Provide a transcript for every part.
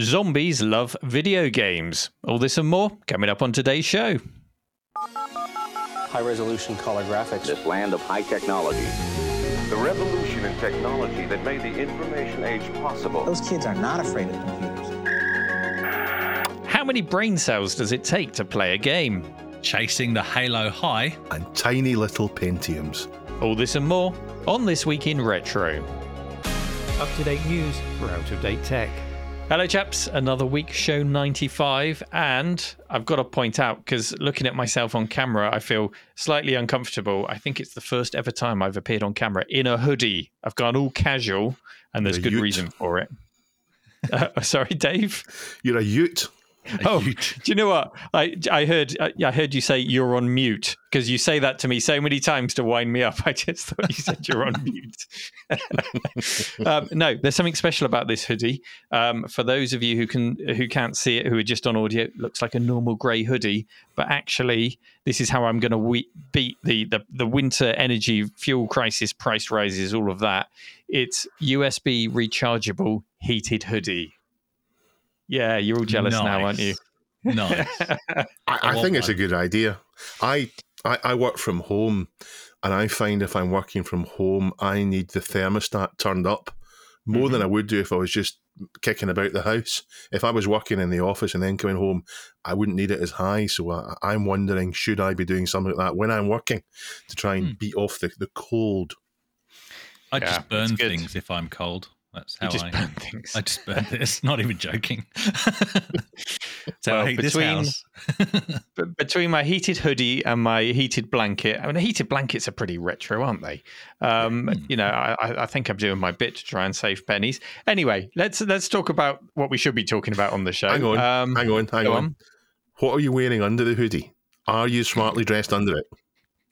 Zombies love video games. All this and more coming up on today's show. High resolution color graphics. This land of high technology. The revolution in technology that made the information age possible. Those kids are not afraid of computers. How many brain cells does it take to play a game? Chasing the Halo High. and tiny little Pentiums. All this and more on This Week in Retro. Up to date news for out of date tech. Hello, chaps. Another week, show 95. And I've got to point out, because looking at myself on camera, I feel slightly uncomfortable. I think it's the first ever time I've appeared on camera in a hoodie. I've gone all casual, and there's a good ute. reason for it. Uh, sorry, Dave. You're a ute. Oh, do you know what? I I heard I I heard you say you're on mute because you say that to me so many times to wind me up. I just thought you said you're on mute. um, no, there's something special about this hoodie. Um, for those of you who can who can't see it, who are just on audio, it looks like a normal grey hoodie, but actually, this is how I'm going to we- beat the, the the winter energy fuel crisis, price rises, all of that. It's USB rechargeable heated hoodie. Yeah, you're all jealous now, aren't you? Nice. I, I I want think it's a good idea. I, I I work from home, and I find if I'm working from home, I need the thermostat turned up more than I would do if I was just kicking about the house. If I was working in the office and then coming home, I wouldn't need it as high. So I, I'm wondering, should I be doing something like that when I'm working to try and Hmm. beat off the, the cold? I Yeah, just burn things if I'm cold. That's You how just I. Just burn things. I just burn this. Not even joking. so Well, I hate between- this house. Between my heated hoodie and my heated blanket, I mean, heated blankets are pretty retro, aren't they? Um, Hmm. You know, I, I- I think I'm doing my bit to try and save pennies. Anyway, let's let's talk about what we should be talking about on the show. Hang on, Um, hang on, hang on. on. What are you wearing under the hoodie? Are you smartly dressed under it?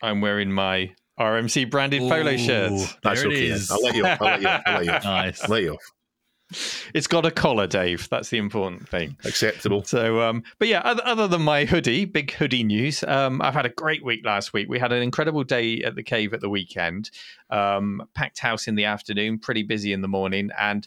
I'm wearing my RMC branded polo Ooh, shirt. That's there it okay. is. I'll let you off. I'll let you off. I'll let you off. Nice. I'll let you off. It's got a collar, Dave. That's the important thing. Acceptable. So, um, but yeah, other, other than my hoodie, big hoodie news, um, I've had a great week last week. We had an incredible day at the cave at the weekend, um, packed house in the afternoon, pretty busy in the morning, and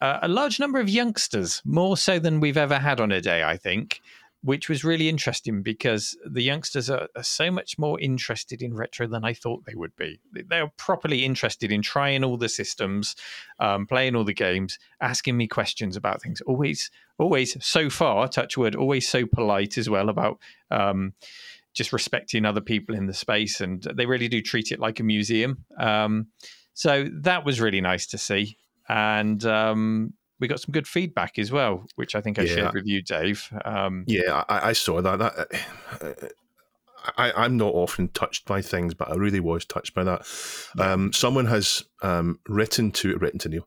uh, a large number of youngsters, more so than we've ever had on a day, I think, which was really interesting because the youngsters are, are so much more interested in retro than I thought they would be. They- are properly interested in trying all the systems, um, playing all the games, asking me questions about things. Always, always so far, touch wood, always so polite as well about um, just respecting other people in the space, and they really do treat it like a museum. Um, so that was really nice to see, and um, we got some good feedback as well, which I think I Yeah. shared with you, Dave. Um, Yeah, I, I saw that. that I, I'm not often touched by things, but I really was touched by that. Um, someone has um, written to written to Neil,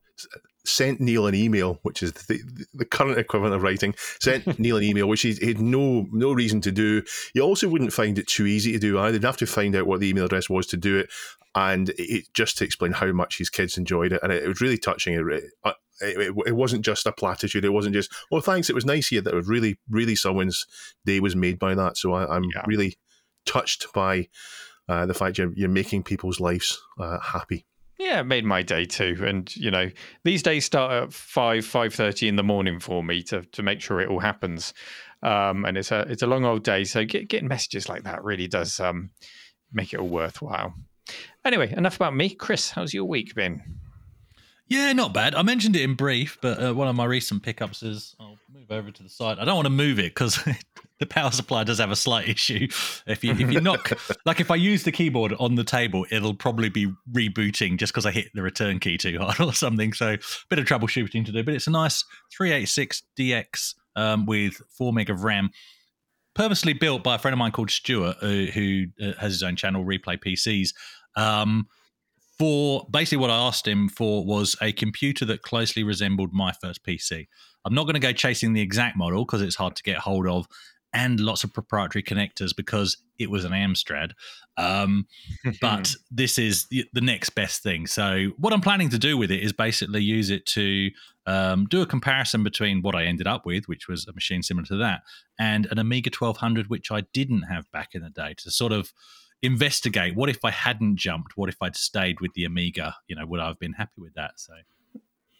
sent Neil an email, which is the, the current equivalent of writing. Sent Neil an email, which he, he had no no reason to do. He also wouldn't find it too easy to do either. He'd have to find out what the email address was to do it, and it, just to explain how much his kids enjoyed it. And it, it was really touching. It, uh, it, it, it wasn't just a platitude. It wasn't just, oh, thanks. It was nice here. That was really, really someone's day was made by that. So I, I'm Yeah. really touched by uh, the fact you're, you're making people's lives uh, happy. Yeah, it made my day too. And you know, these days start at five, five thirty in the morning for me to to make sure it all happens. Um, and it's a it's a long old day, so get, getting messages like that really does um, make it all worthwhile. Anyway, enough about me. Chris, how's your week been? Yeah, not bad. I mentioned it in brief, but uh, one of my recent pickups is I'll move over to the side. I don't want to move it because the power supply does have a slight issue. If you if you knock, like if I use the keyboard on the table, it'll probably be rebooting just because I hit the return key too hard or something. So a bit of troubleshooting to do, but it's a nice 386 DX um, with four meg of RAM. Purposely built by a friend of mine called Stuart, uh, who uh, has his own channel, Replay PCs. Um, for basically what I asked him for was a computer that closely resembled my first PC. I'm not going to go chasing the exact model because it's hard to get hold of, and lots of proprietary connectors because it was an Amstrad. Um, but this is the, the next best thing. So what I'm planning to do with it is basically use it to um, do a comparison between what I ended up with, which was a machine similar to that, and an Amiga 1200, which I didn't have back in the day, to sort of investigate what if I hadn't jumped? What if I'd stayed with the Amiga? You know, would I have been happy with that? So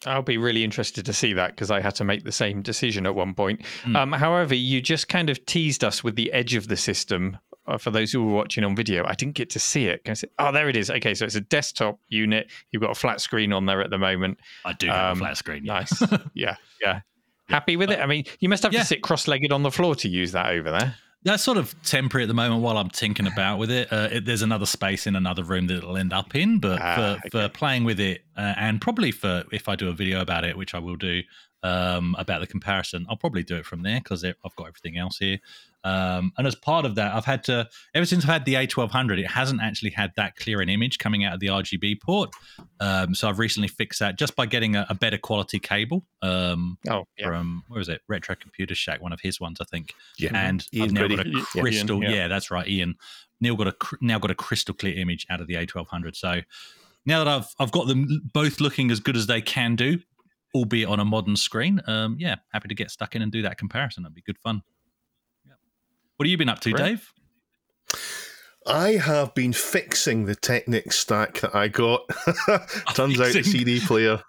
I'll be really interested to see that because I had to make the same decision at one point. Mm. Um, however, you just kind of teased us with the edge of the system. Uh, for those who were watching on video, I didn't get to see it. Say, oh, there it is. Okay, so it's a desktop unit. You've got a flat screen on there at the moment. I do have Um, a flat screen. yeah. Nice. yeah, yeah. Happy with it? I mean, you must have Yeah. to sit cross-legged on the floor to use that over there. That's sort of temporary at the moment while I'm tinking about with it. Uh, it there's another space in another room that it'll end up in, but Ah, for, for playing with it uh, and probably for if I do a video about it, which I will do um, about the comparison, I'll probably do it from there because I've got everything else here. Um, and as part of that, I've had to ever since I've had the A1200, it hasn't actually had that clear an image coming out of the RGB port. Um, so I've recently fixed that just by getting a, a better quality cable. Um, Oh, yeah. from where was it? Retro Computer Shack, one of his ones, I think. Yeah. And Ian I've now got Brady. a Yeah, Ian, crystal. yeah. yeah. that's right, Ian. Neil got a now got a crystal clear image out of the A1200. So now that I've I've got them both looking as good as they can do, albeit on a modern screen, um, yeah, happy to get stuck in and do that comparison. That'd be good fun. Yeah. What have you been up to, Great. Dave? I have been fixing the Technics stack that I got. Turns out the CD player,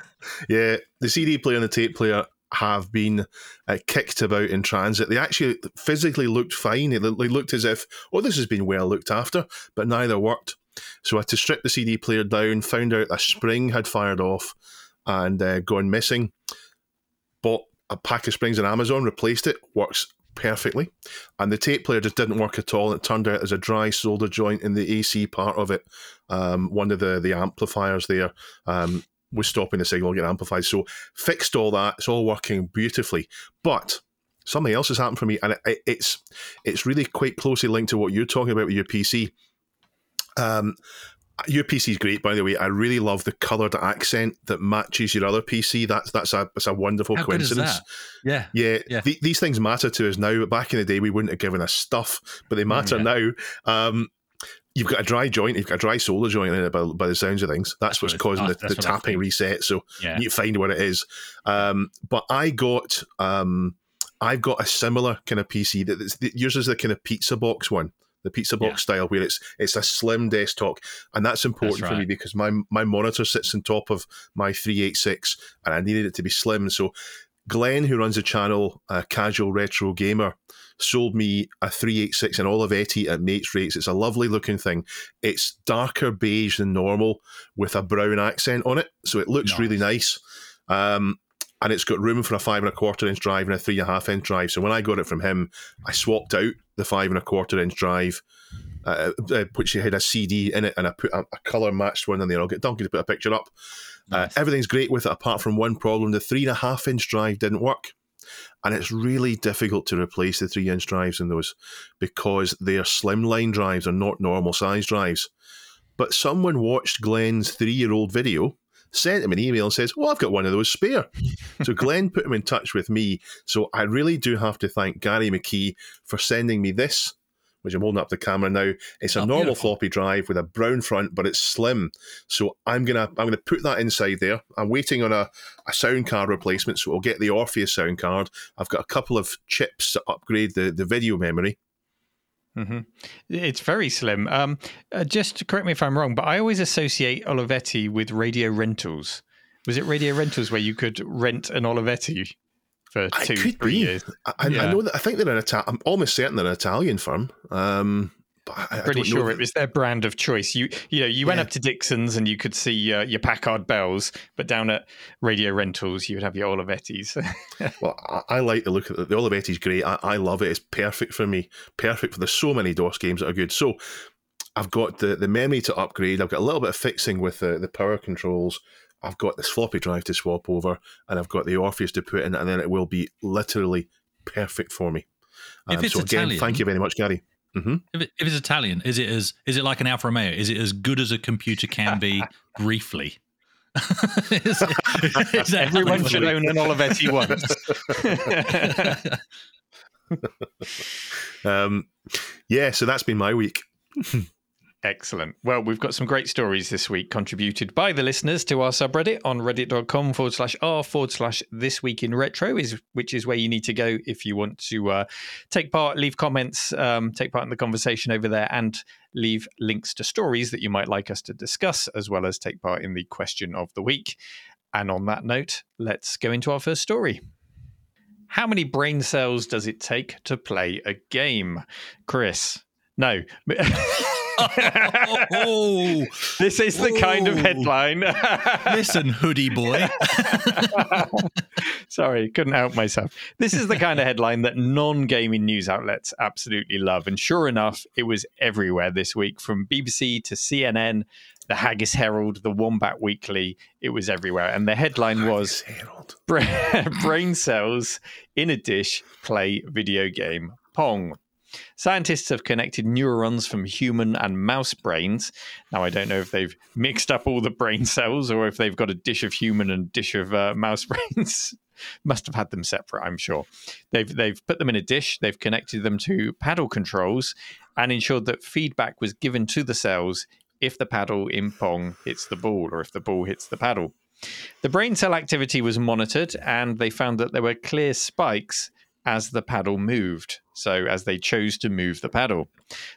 yeah, the CD player and the tape player have been uh, kicked about in transit. They actually physically looked fine. They looked as if, oh, this has been well looked after, but neither worked. So I had to strip the CD player down, found out a spring had fired off and uh, gone missing. Bought a pack of springs on Amazon, replaced it, works perfectly. And the tape player just didn't work at all. It turned out there's a dry solder joint in the AC part of it. Um, one of the, the amplifiers there um, was stopping the signal getting amplified. So fixed all that. It's all working beautifully. But something else has happened for me, and it, it- it's it's really quite closely linked to what you're talking about with your PC. Um, your PC is great, by the way. I really love the coloured accent that matches your other PC. That's that's a that's a wonderful How coincidence. Yeah. Yeah, Yeah. the- these things matter to us now. Back in the day, we wouldn't have given us stuff, but they matter yeah. now. Um, you've got a dry joint, you've got a dry solder joint in it by, by the sounds of things. That's, That's what's what causing it's- the, the tapping reset. So Yeah. you need to find what it is. Um, but I got um, I've got a similar kind of PC that yours is the kind of pizza box one. The pizza box Yeah. style, where it's it's a slim desktop, and that's important for me because my my monitor sits on top of my three eight six, and I needed it to be slim. So Glenn, who runs the channel a Casual Retro Gamer, sold me a 386 in Olivetti at mates rates. It's a lovely looking thing. It's darker beige than normal with a brown accent on it, so it looks really nice. Um, and it's got room for a five and a quarter inch drive and a three and a half inch drive. So when I got it from him, I swapped out the five and a quarter inch drive. Uh, uh, which had a CD in it, and I put a, a color matched one in there. I'll get Duncan to put a picture up. Uh, Nice. everything's great with it, apart from one problem: the three and a half inch drive didn't work, and it's really difficult to replace the three inch drives in those because they are slimline drives are not normal size drives. But someone watched Glenn's three year old video, sent him an email, and says, "Well, I've got one of those spare." so Glenn put him in touch with me. So I really do have to thank Gary McKee for sending me this. Which I'm holding up the camera now. It's a Oh, normal beautiful. floppy drive with a brown front, but it's slim. So I'm gonna I'm gonna put that inside there. I'm waiting on a, a sound card replacement, so we'll get the Orpheus sound card. I've got a couple of chips to upgrade the, the video memory. Hmm It's very slim. Um, uh, just correct me if I'm wrong, but I always associate Olivetti with radio rentals. Was it radio rentals where you could rent an Olivetti for I two, could three be. years? I, I- I know that I think they're an Italian. I'm almost certain they're an Italian firm. Um, I, I Pretty don't know sure that- it was their brand of choice. You, you know, you went Yeah. up to Dixon's and you could see uh, your Packard bells, but down at Radio Rentals, you would have your Olivettis. Well, I, I like the look of it. The Olivetti's great. I, I love it. It's perfect for me. Perfect for there's so many DOS games that are good. So I've got the, the memory to upgrade. I've got a little bit of fixing with the, the power controls. I've got this floppy drive to swap over, and I've got the Orpheus to put in, and then it will be literally perfect for me. If it's so again, Italian- thank you very much, Gary. Hmm If, it, if it's Italian, is it as is it like an Alfa Romeo? Is it as good as a computer can be briefly? Is it- is Everyone should own an Olivetti once. Um, yeah, so that's been my week. Excellent. Well, we've got some great stories this week contributed by the listeners to our subreddit on reddit.com forward slash r forward slash this week in retro, is which is where you need to go if you want to uh, take part, leave comments, um, take part in the conversation over there, and leave links to stories that you might like us to discuss, as well as take part in the question of the week. And on that note, let's go into our first story. How many brain cells does it take to play a game? Chris. No. oh, this is the kind of headline. listen, hoodie boy. Sorry, couldn't help myself. This is the kind of headline that non gaming news outlets absolutely love. And sure enough, it was everywhere this week from BBC to CNN, the Haggis Herald, the Wombat Weekly. It was everywhere. And the headline was Harold. Brain cells in a dish play video game Pong. Scientists have connected neurons from human and mouse brains. Now, I don't know if they've mixed up all the brain cells or if they've got a dish of human and dish of uh, mouse brains. Must have had them separate, I'm sure. They've they've put them in a dish. They've connected them to paddle controls and ensured that feedback was given to the cells if the paddle in Pong hits the ball or if the ball hits the paddle. The brain cell activity was monitored, and they found that there were clear spikes as the paddle moved. So, as they chose to move the paddle.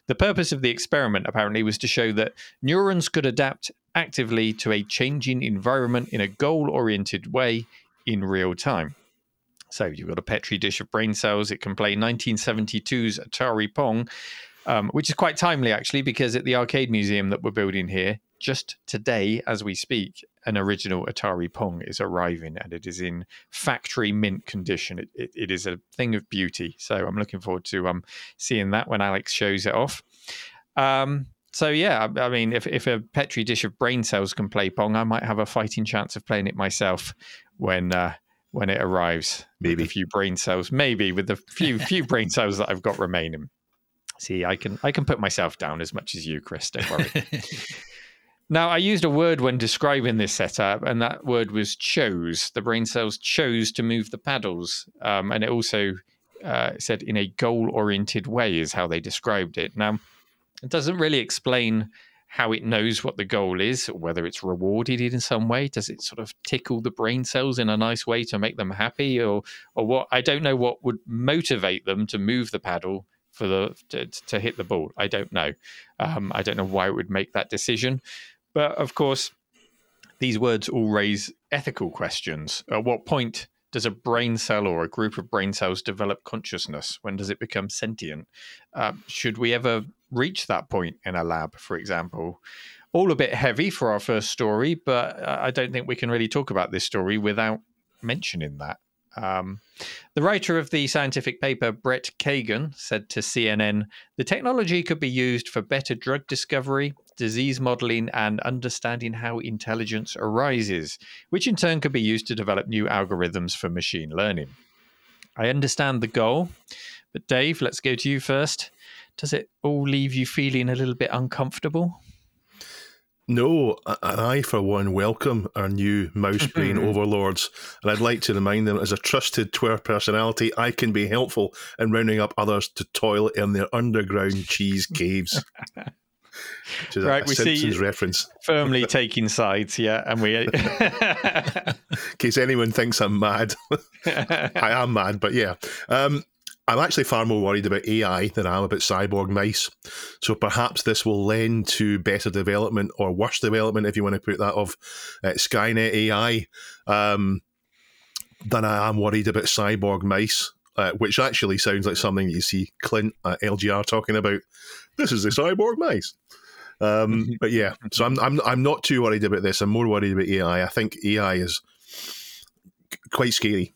The purpose of the experiment apparently was to show that neurons could adapt actively to a changing environment in a goal oriented way in real time. So, you've got a Petri dish of brain cells. It can play 1972's Atari Pong, um, which is quite timely actually, because at the arcade museum that we're building here, just today as we speak, an original Atari Pong is arriving and it is in factory mint condition. It, it, it is a thing of beauty. So I'm looking forward to um, seeing that when Alex shows it off. Um, so yeah, I, I mean, if, if a petri dish of brain cells can play Pong, I might have a fighting chance of playing it myself when uh, when it arrives. Maybe. a few brain cells, maybe with the few few brain cells that I've got remaining. See, I can I can put myself down as much as you, Chris. Don't worry. Now, I used a word when describing this setup, and that word was chose. The brain cells chose to move the paddles. Um, and it also uh, said in a goal oriented way, is how they described it. Now, it doesn't really explain how it knows what the goal is, or whether it's rewarded in some way. Does it sort of tickle the brain cells in a nice way to make them happy, or or what? I don't know what would motivate them to move the paddle for the to, to hit the ball. I don't know. Um, I don't know why it would make that decision. But of course, these words all raise ethical questions. At what point does a brain cell or a group of brain cells develop consciousness? When does it become sentient? Um, should we ever reach that point in a lab, for example? All a bit heavy for our first story, but uh, I don't think we can really talk about this story without mentioning that. Um, the writer of the scientific paper, Brett Kagan, said to CNN the technology could be used for better drug discovery, disease modeling, and understanding how intelligence arises, which in turn could be used to develop new algorithms for machine learning. I understand the goal, but Dave, let's go to you first. Does it all leave you feeling a little bit uncomfortable? No, and I, for one, welcome our new mouse brain overlords. And I'd like to remind them, as a trusted Twitter personality, I can be helpful in rounding up others to toil in their underground cheese caves. Which is Right, a, we see- Simpsons reference. Firmly taking sides, yeah, and we. In case anyone thinks I'm mad, I am mad, but yeah. Um, I'm actually far more worried about AI than I am about cyborg mice. So perhaps this will lend to better development or worse development, if you want to put that, of uh, Skynet AI um, than I am worried about cyborg mice. Uh, which actually sounds like something that you see Clint at LGR talking about. This is the cyborg mice. Um, but yeah, so I'm, I'm I'm not too worried about this. I'm more worried about AI. I think AI is quite scary.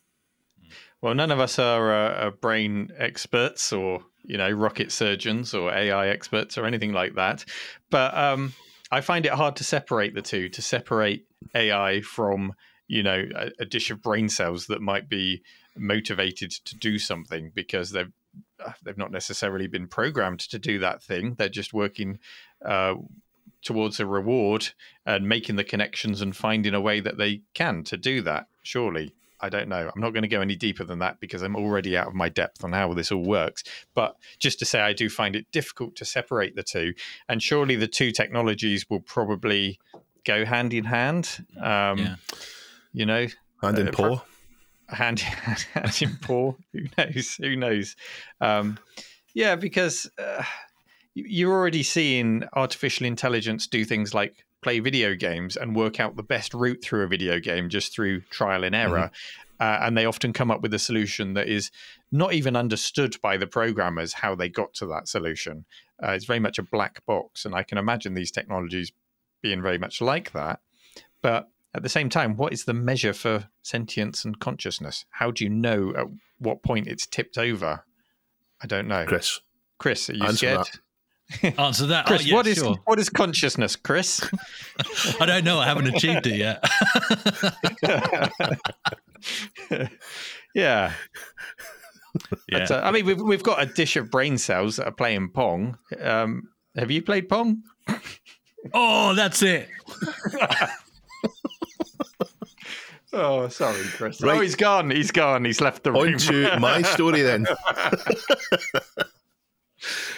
Well, none of us are uh, uh, brain experts or, you know, rocket surgeons or AI experts or anything like that. But um, I find it hard to separate the two, to separate AI from, you know, a, a dish of brain cells that might be motivated to do something because they've uh, they've not necessarily been programmed to do that thing. They're just working uh, towards a reward and making the connections and finding a way that they can to do that. Surely, I don't know. I'm not going to go any deeper than that because I'm already out of my depth on how this all works. But just to say, I do find it difficult to separate the two. And surely the two technologies will probably go hand in hand. Um, Yeah. You know, Hand in Uh, pro- paw. hand, hand in paw. Who knows? Who knows? Um, yeah, because uh, you're already seeing artificial intelligence do things like play video games and work out the best route through a video game just through trial and error. Uh, and they often come up with a solution that is not even understood by the programmers how they got to that solution. Uh, it's very much a black box. And I can imagine these technologies being very much like that. But at the same time, what is the measure for sentience and consciousness? How do you know at what point it's tipped over? I don't know. Chris. Chris, are you Answer scared? Answer that. Chris, oh, yeah, what is sure. what is consciousness, Chris? I don't know. I haven't achieved it yet. yeah. yeah. But, uh, I mean, we've we've got a dish of brain cells that are playing pong. Um, have you played pong? oh, that's it. Oh, sorry, Chris. Right. Oh, he's gone. He's gone. He's left the room. On to my story then.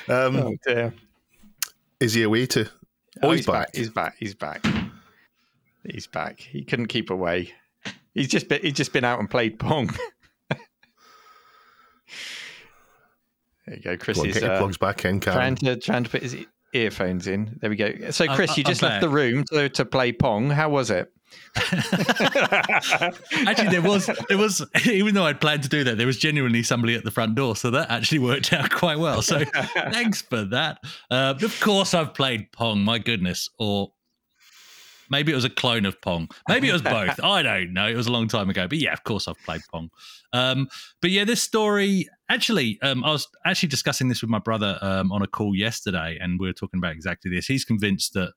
Um, oh dear. is he away to? Oh, Oh, he's, back. He's back. He's back. He's back. He couldn't keep away. He's just been, he's just been out and played pong. there you go. Chris Go on, is get your uh, plugs back in, trying to trying to put his earphones in. There we go. So, Chris, I- you just left the room to, to play pong. How was it? Actually, there was there was even though I'd planned to do that, there was genuinely somebody at the front door, so that actually worked out quite well. So thanks for that. Uh, of course, I've played Pong. My goodness, or maybe it was a clone of Pong. Maybe it was both. I don't know. It was a long time ago, but yeah, of course, I've played Pong. Um, but yeah, this story actually, um, I was actually discussing this with my brother um, on a call yesterday, and we were talking about exactly this. He's convinced that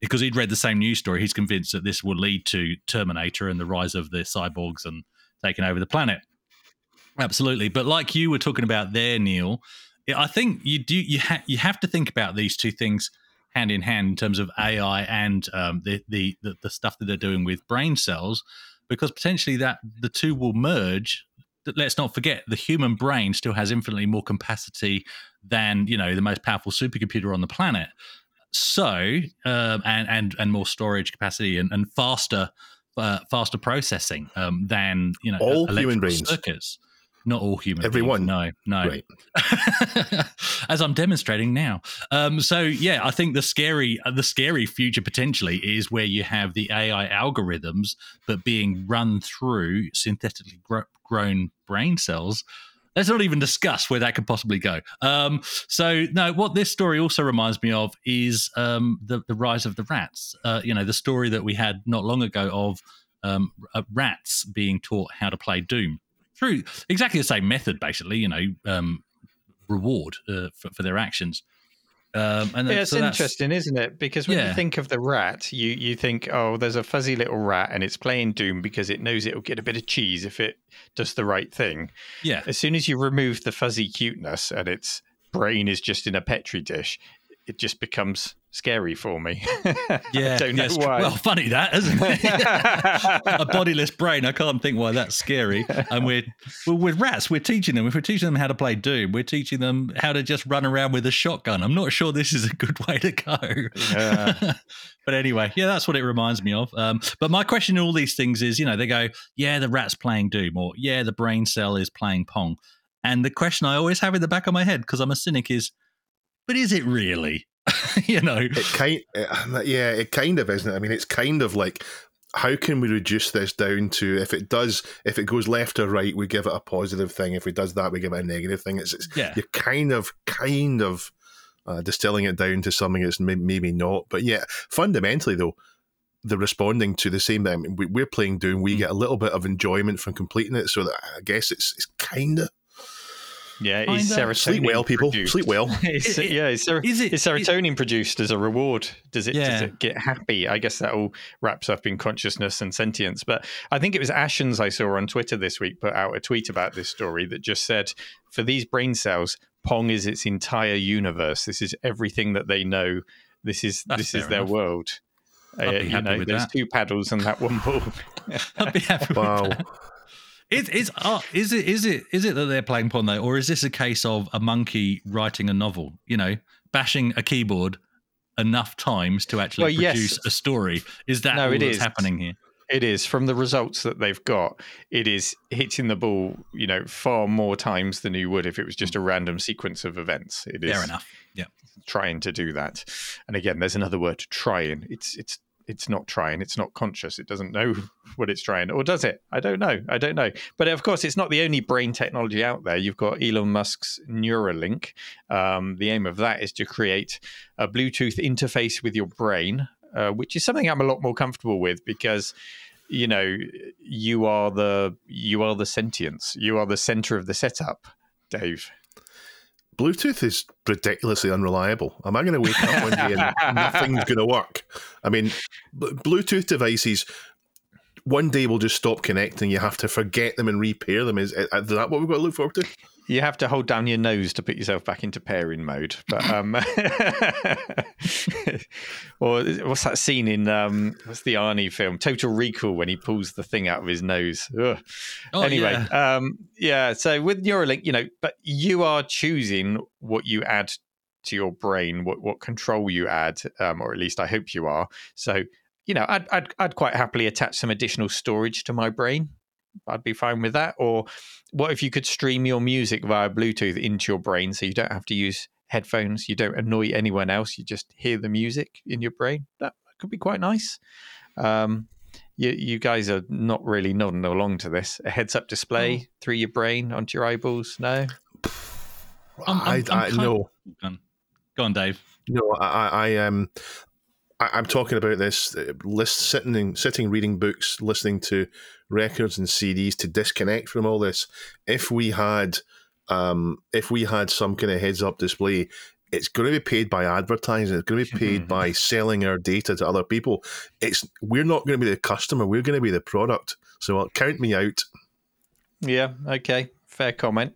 because he'd read the same news story, he's convinced that this will lead to Terminator and the rise of the cyborgs and taking over the planet. Absolutely, but like you were talking about there, Neil, I think you do you ha- you have to think about these two things hand in hand in terms of AI and um, the, the the the stuff that they're doing with brain cells, because potentially that the two will merge. Let's not forget the human brain still has infinitely more capacity than you know the most powerful supercomputer on the planet so um, and and and more storage capacity and, and faster uh, faster processing um, than you know All human brains? circuits. Not all human. Everyone? beings, no, no. Right. As I'm demonstrating now. Um, so yeah, I think the scary uh, the scary future potentially is where you have the AI algorithms, but being run through synthetically gro- grown brain cells let's not even discuss where that could possibly go. Um, so no, what this story also reminds me of is um, the the rise of the rats. Uh, you know, the story that we had not long ago of um, uh, rats being taught how to play Doom through exactly the same method, basically. You know, um, reward uh, for, for their actions. Um, and Yeah, it's so interesting, isn't it? Because when Yeah. you think of the rat, you you think, oh, there's a fuzzy little rat, and it's playing Doom because it knows it'll get a bit of cheese if it does the right thing. Yeah, As soon as you remove the fuzzy cuteness and its brain is just in a petri dish, it just becomes scary for me. yeah. I don't know yes. why. Well, funny that, isn't it? a bodiless brain. I can't think why that's scary. And we're well, with rats, we're teaching them. If we're teaching them how to play Doom, we're teaching them how to just run around with a shotgun. I'm not sure this is a good way to go. Yeah. but anyway, yeah, that's what it reminds me of. Um, but my question in all these things is, you know, they go, yeah, the rat's playing Doom, or yeah, the brain cell is playing Pong. And the question I always have in the back of my head, because I'm a cynic, is, but is it really? you know, It kind, uh, yeah, it kind of isn't. it? I mean, it's kind of like how can we reduce this down to if it does, if it goes left or right, we give it a positive thing. If it does that, we give it a negative thing. It's, it's Yeah. you're kind of, kind of uh, distilling it down to something that's maybe not. But yeah, fundamentally though, they're responding to the same thing. We, we're playing Doom. We Mm. get a little bit of enjoyment from completing it. So that I guess it's it's kind of yeah, it's Kinda. serotonin. sleep well, people. produced. Sleep well. Is it- yeah, it's, ser- is it's serotonin produced as a reward? Does it, does it get happy? I guess that all wraps up in consciousness and sentience. But I think it was Ashens I saw on Twitter this week put out a tweet about this story that just said, for these brain cells, Pong is its entire universe. This is everything that they know. This is That's this is fair their enough. world. I'd Uh, be you happy know, with there's that. two paddles and that one ball. I'd be happy with Wow. Is is uh, is it is it is it that they're playing Pong though, or is this a case of a monkey writing a novel? You know, bashing a keyboard enough times to actually Well, yes. produce a story. Is that No, all it that's is. happening here? It is from the results that they've got. It is hitting the ball, you know, far more times than you would if it was just a random sequence of events. It is Fair enough. Yeah. trying to do that. And again, there's another word, trying. It's it's it's not trying. It's not conscious. It doesn't know what it's trying, or does it? I don't know. I don't know. But of course, it's not the only brain technology out there. You've got Elon Musk's Neuralink. Um, the aim of that is to create a Bluetooth interface with your brain, uh, which is something I'm a lot more comfortable with because you know you are the you are the sentience. You are the center of the setup, Dave. Bluetooth is ridiculously unreliable. Am I going to wake up one day and nothing's going to work? I mean, b- Bluetooth devices one day will just stop connecting. You have to forget them and repair them. Is, is that what we've got to look forward to? You have to hold down your nose to put yourself back into pairing mode. But um, or what's that scene in um, what's the Arnie film Total Recall when he pulls the thing out of his nose? Ugh. Oh, anyway, yeah. um, yeah. So with Neuralink, you know, but you are choosing what you add to your brain, what what control you add, um, or at least I hope you are. So you know, I'd, I'd I'd quite happily attach some additional storage to my brain. I'd be fine with that. Or what if you could stream your music via Bluetooth into your brain, so you don't have to use headphones, you don't annoy anyone else, you just hear the music in your brain. That could be quite nice. Um, you, you guys are not really nodding along to this. A heads-up display through your brain onto your eyeballs? No. I'm- I'm- I, I'm I, kind- no, Go on. Go on, Dave. no. I, I, I um, I, I'm talking about this. uh, List sitting, sitting, reading books, listening to records and CDs to disconnect from all this. If we had, um, if we had some kind of heads-up display. It's going to be paid by advertising. It's going to be paid by selling our data to other people. It's we're not going to be the customer. We're going to be the product. So uh, count me out. Yeah. Okay. Fair comment,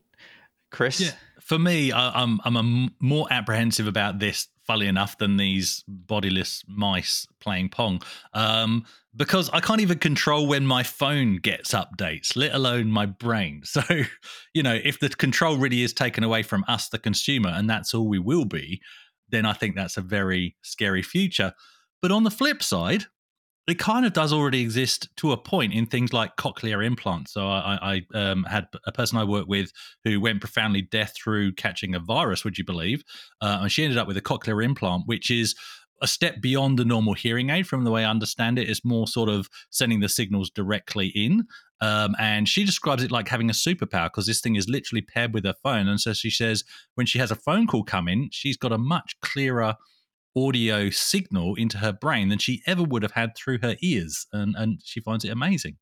Chris. Yeah. For me, I, I'm I'm a m- more apprehensive about this, funnily enough, than these bodiless mice playing pong, um, because I can't even control when my phone gets updates, let alone my brain. So, you know, if the control really is taken away from us, the consumer, and that's all we will be, then I think that's a very scary future. But on the flip side, it kind of does already exist to a point in things like cochlear implants. So I, I um, had a person I work with who went profoundly deaf through catching a virus. Would you believe? Uh, and she ended up with a cochlear implant, which is a step beyond the normal hearing aid. From the way I understand it, it's more sort of sending the signals directly in. Um, and she describes it like having a superpower because this thing is literally paired with her phone. And so she says when she has a phone call come in, she's got a much clearer audio signal into her brain than she ever would have had through her ears, and and she finds it amazing.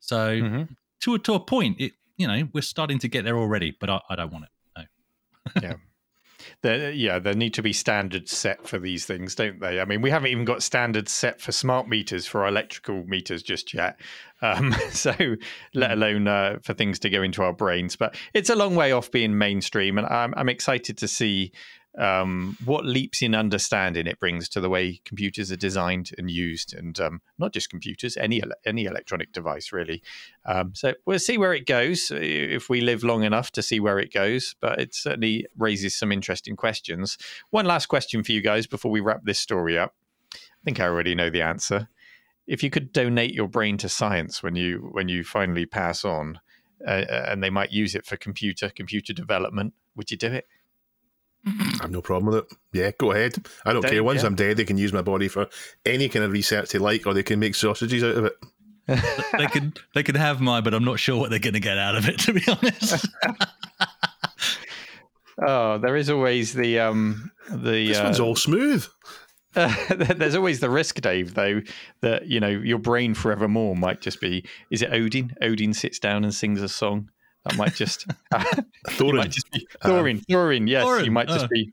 So Mhm. to a to a point, it you know we're starting to get there already, but I, I don't want it. No. There, yeah, there need to be standards set for these things, don't they? I mean, we haven't even got standards set for smart meters for our electrical meters just yet. Um, so, let alone uh, for things to go into our brains. But it's a long way off being mainstream, and I'm, I'm excited to see um, what leaps in understanding it brings to the way computers are designed and used, and um, not just computers, any any electronic device really. Um, so we'll see where it goes uh, if we live long enough to see where it goes. But it certainly raises some interesting questions. One last question for you guys before we wrap this story up. I think I already know the answer. If you could donate your brain to science when you when you finally pass on, uh, and they might use it for computer computer development, would you do it? I have no problem with it. Yeah, go ahead. I don't Don't- care. Once yeah. I'm dead, they can use my body for any kind of research they like, or they can make sausages out of it. they could they could have mine, but I'm not sure what they're going to get out of it. To be honest, Oh, there is always the um the This uh, one's all smooth. there's always the risk, Dave, though, that you know your brain forevermore might just be. Is it Odin? Odin sits down and sings a song. That might just. you Thorin. might just be Thorin. Thorin, yes, you might just uh. be.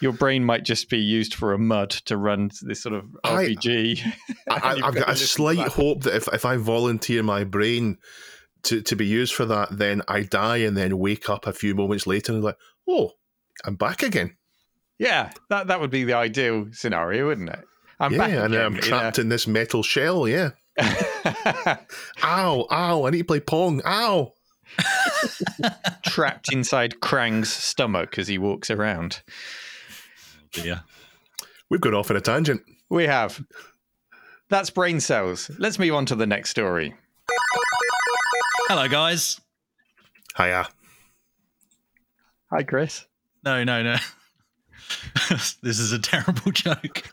Your brain might just be used for a mud to run this sort of I- RPG. I, You've I've got a slight that. hope that if, if I volunteer my brain to, to be used for that, then I die and then wake up a few moments later and like, oh, I'm back again. Yeah, that that would be the ideal scenario, wouldn't it? I'm yeah, back and then I'm again in trapped in this metal shell. Yeah. Ow, ow, I need to play Pong. Ow. Trapped inside Krang's stomach as he walks around. Oh, yeah. We've gone off on a tangent. We have. That's brain cells. Let's move on to the next story. Hello, guys. Hiya. Hi, Chris. No, no, no. this is a terrible joke.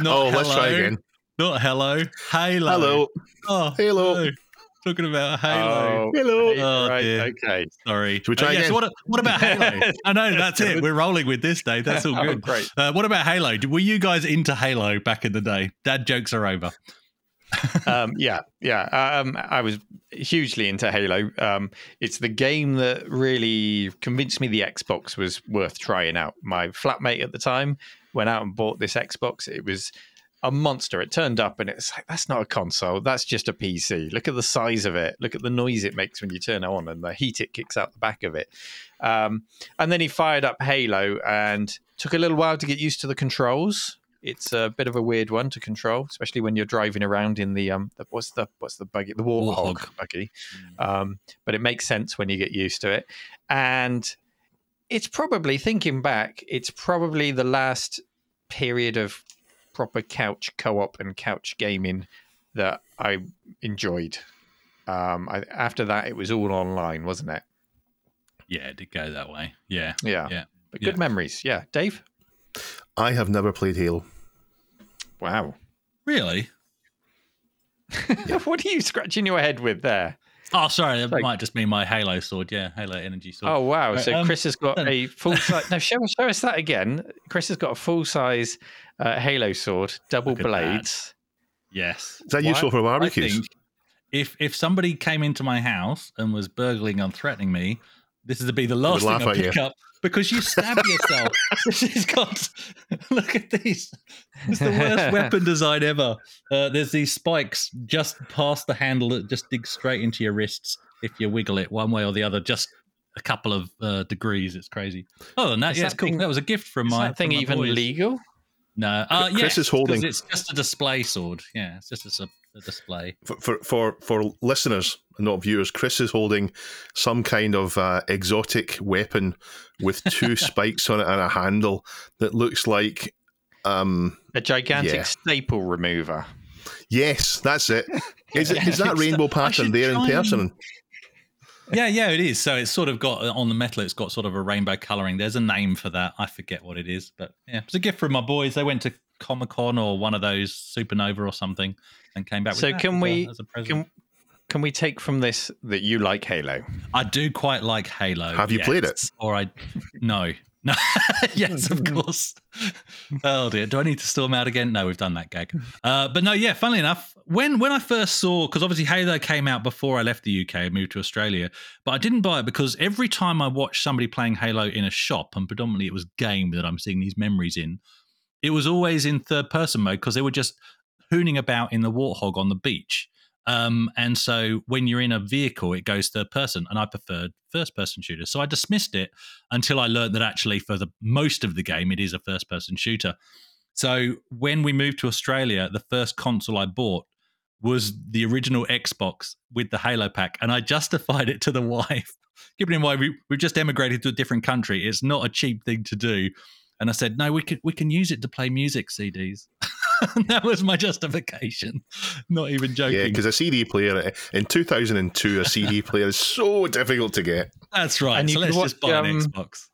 Not oh, let's try hello, again. Not hello. Halo. Hello. Oh, Halo. no. Talking about Halo. Oh, Hello. Oh, right. dear. Okay. Sorry. Should we try Uh, yes, again? what, what about Halo? I know, that's it. We're rolling with this, Dave. That's all Oh, good. great. Uh, what about Halo? Were you guys into Halo back in the day? Dad jokes are over. um, yeah, yeah. Um, I was hugely into Halo. Um, it's the game that really convinced me the Xbox was worth trying out. My flatmate at the time went out and bought this Xbox. It was a monster. It turned up and it's like, that's not a console. That's just a PC. Look at the size of it. Look at the noise it makes when you turn it on and the heat it kicks out the back of it. Um, and then he fired up Halo and took a little while to get used to the controls. It's a bit of a weird one to control, especially when you're driving around in the um. The, what's the what's the buggy? The warthog, Warthog. buggy. Um, but it makes sense when you get used to it, and it's probably thinking back. It's probably the last period of proper couch co-op and couch gaming that I enjoyed. Um, I, after that, it was all online, wasn't it? Yeah, it did go that way. Yeah. Yeah. Yeah. But good Yeah. memories. Yeah. Dave? I have never played Halo. Wow. Really? what are you scratching your head with there? Oh, sorry. That Like- might just mean my Halo sword. Yeah, Halo energy sword. Oh, wow. Right, So um, Chris has got a full size. No, show, show us that again. Chris has got a full size uh, Halo sword, double Look at that. blades. yes. Is that Why- useful for I barbecues? think if if somebody came into my house and was burgling and threatening me, this is to be the last thing I pick you. up because you stab yourself. She's got. Look at these. It's the worst weapon design ever. Uh, there's these spikes just past the handle that just dig straight into your wrists if you wiggle it one way or the other. Just a couple of uh, degrees. It's crazy. Oh, and that, Is yeah, that cool. that was a gift from Is my that thing from my even boys. legal? No, uh, Chris yeah, is 'cause holding- It's just a display sword. Yeah, it's just a display. For, for for for listeners, not viewers, Chris is holding some kind of uh, exotic weapon with two spikes on it and a handle that looks like. Um, A gigantic Yeah. staple remover. yes, that's it. Is it is Yeah, that rainbow pattern there in try and- person? Yeah, yeah, it is. So it's sort of got on the metal. It's got sort of a rainbow coloring. There's a name for that. I forget what it is, but yeah, it's a gift from my boys. They went to Comic Con or one of those Supernova or something, and came back. So with can we- as a present. Can, can we take from this that you like Halo? I do quite like Halo. Have you played it? yes. Or I no. No. yes, of course. Oh dear. Do I need to storm out again? No, we've done that gag. Uh, but no, yeah, funnily enough, when when I first saw because obviously Halo came out before I left the UK and moved to Australia, but I didn't buy it because every time I watched somebody playing Halo in a shop, and predominantly it was game that I'm seeing these memories in, it was always in third person mode because they were just hooning about in the warthog on the beach. Um, and so when you're in a vehicle, it goes third person, and I preferred first person shooters. So I dismissed it until I learned that actually for the most of the game, it is a first person shooter. So when we moved to Australia, the first console I bought was the original Xbox with the Halo pack, and I justified it to the wife. Given in mind we, we've just emigrated to a different country, it's not a cheap thing to do. And I said, no, we can we can use it to play music CDs. And that was my justification. Not even joking. Yeah, because a CD player in 2002, a CD player is so difficult to get. That's right. And you so could let's just watch, buy an um, Xbox.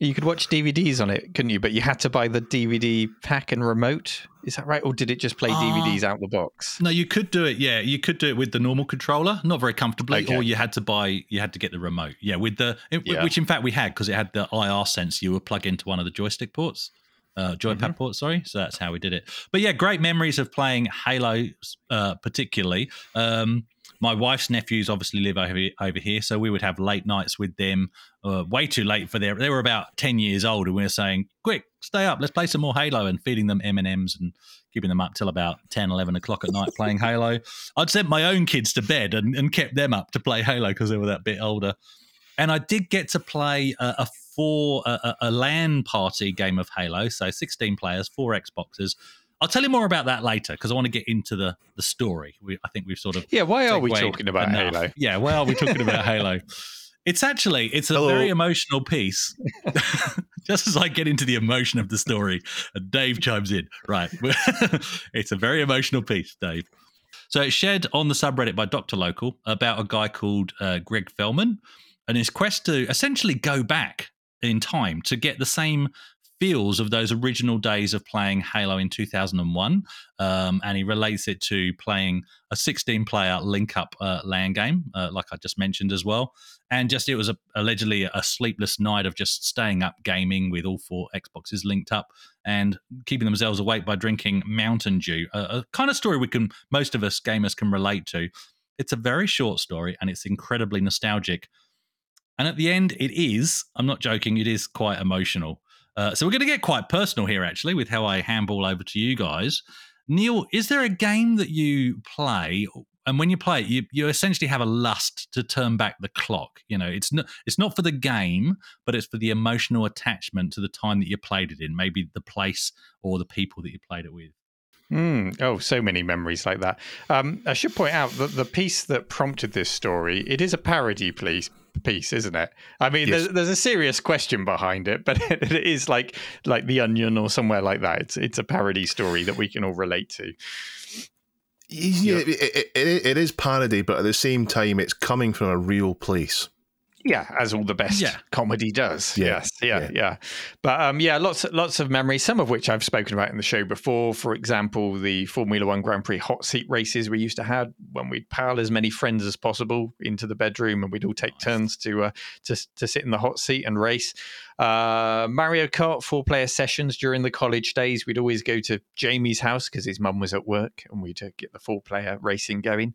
You could watch DVDs on it, couldn't you? But you had to buy the DVD pack and remote. Is that right? Or did it just play Ah. DVDs out the box? No, you could do it. Yeah, you could do it with the normal controller, not very comfortably, Okay. or you had to buy, you had to get the remote. Yeah, with the it- Yeah. which in fact we had because it had the IR sensor. You would plug into one of the joystick ports, uh, joypad Mm-hmm. Sorry, so that's how we did it. But yeah, great memories of playing Halo, uh, particularly. Um, my wife's nephews obviously live over here, over here, so we would have late nights with them. Uh, way too late for their. They were about ten years old, and we were saying, "Quick, stay up, let's play some more Halo," and feeding them M and M's and keeping them up till about 10, 11 o'clock at night playing Halo. I'd sent my own kids to bed and, and kept them up to play Halo because they were that bit older. And I did get to play a, a four a, a- a LAN party game of Halo, so sixteen players, four Xboxes. I'll tell you more about that later because I want to get into the the story. We, I think we've sort of Yeah, why are we talking about enough. Halo? Yeah, why are we talking about Halo? It's actually it's a Hello. very emotional piece. just as I get into the emotion of the story, and Dave chimes in. Right, it's a very emotional piece, Dave. So it's shared on the subreddit by Doctor Local about a guy called uh, Greg Fellman and his quest to essentially go back in time to get the same feels of those original days of playing Halo in 2001. Um, and he relates it to playing a 16 player link up uh, LAN game, uh, like I just mentioned as well. And just it was a, allegedly a sleepless night of just staying up gaming with all four Xboxes linked up and keeping themselves awake by drinking Mountain Dew, a, a kind of story we can, most of us gamers can relate to. It's a very short story and it's incredibly nostalgic. And at the end, it is, I'm not joking, it is quite emotional. Uh, so we're going to get quite personal here, actually, with how I handball over to you guys. Neil, is there a game that you play, and when you play it, you, you essentially have a lust to turn back the clock? You know, it's not it's not for the game, but it's for the emotional attachment to the time that you played it in, maybe the place or the people that you played it with. Mm, oh, so many memories like that. Um, I should point out that the piece that prompted this story it is a parody piece, piece, isn't it? I mean, yes. there's, there's a serious question behind it, but it is like like the Onion or somewhere like that. It's it's a parody story that we can all relate to. Yeah, it, it, it, it is parody, but at the same time, it's coming from a real place. Yeah, as all the best yeah. comedy does. Yeah. Yes, yeah, yeah, yeah. But um, yeah, lots, lots of memories. Some of which I've spoken about in the show before. For example, the Formula One Grand Prix hot seat races we used to have when we'd pile as many friends as possible into the bedroom, and we'd all take nice. turns to uh, to to sit in the hot seat and race. Uh, Mario Kart four player sessions during the college days. We'd always go to Jamie's house because his mum was at work, and we'd uh, get the four player racing going.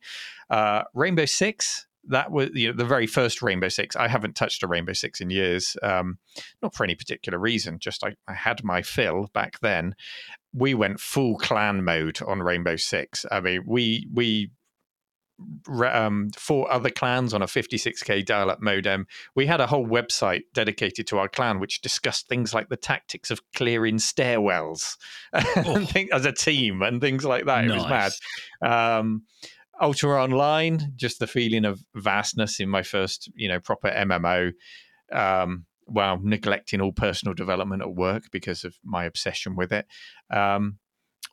Uh, Rainbow Six that was you know the very first Rainbow Six. I haven't touched a Rainbow Six in years, um, not for any particular reason. Just I, I had my fill back then. We went full clan mode on Rainbow Six. I mean, we we um, four other clans on a 56k dial-up modem. We had a whole website dedicated to our clan, which discussed things like the tactics of clearing stairwells oh. as a team and things like that. Nice. It was mad. Um, Ultima Online, just the feeling of vastness in my first, you know, proper MMO, um, while neglecting all personal development at work because of my obsession with it. Um,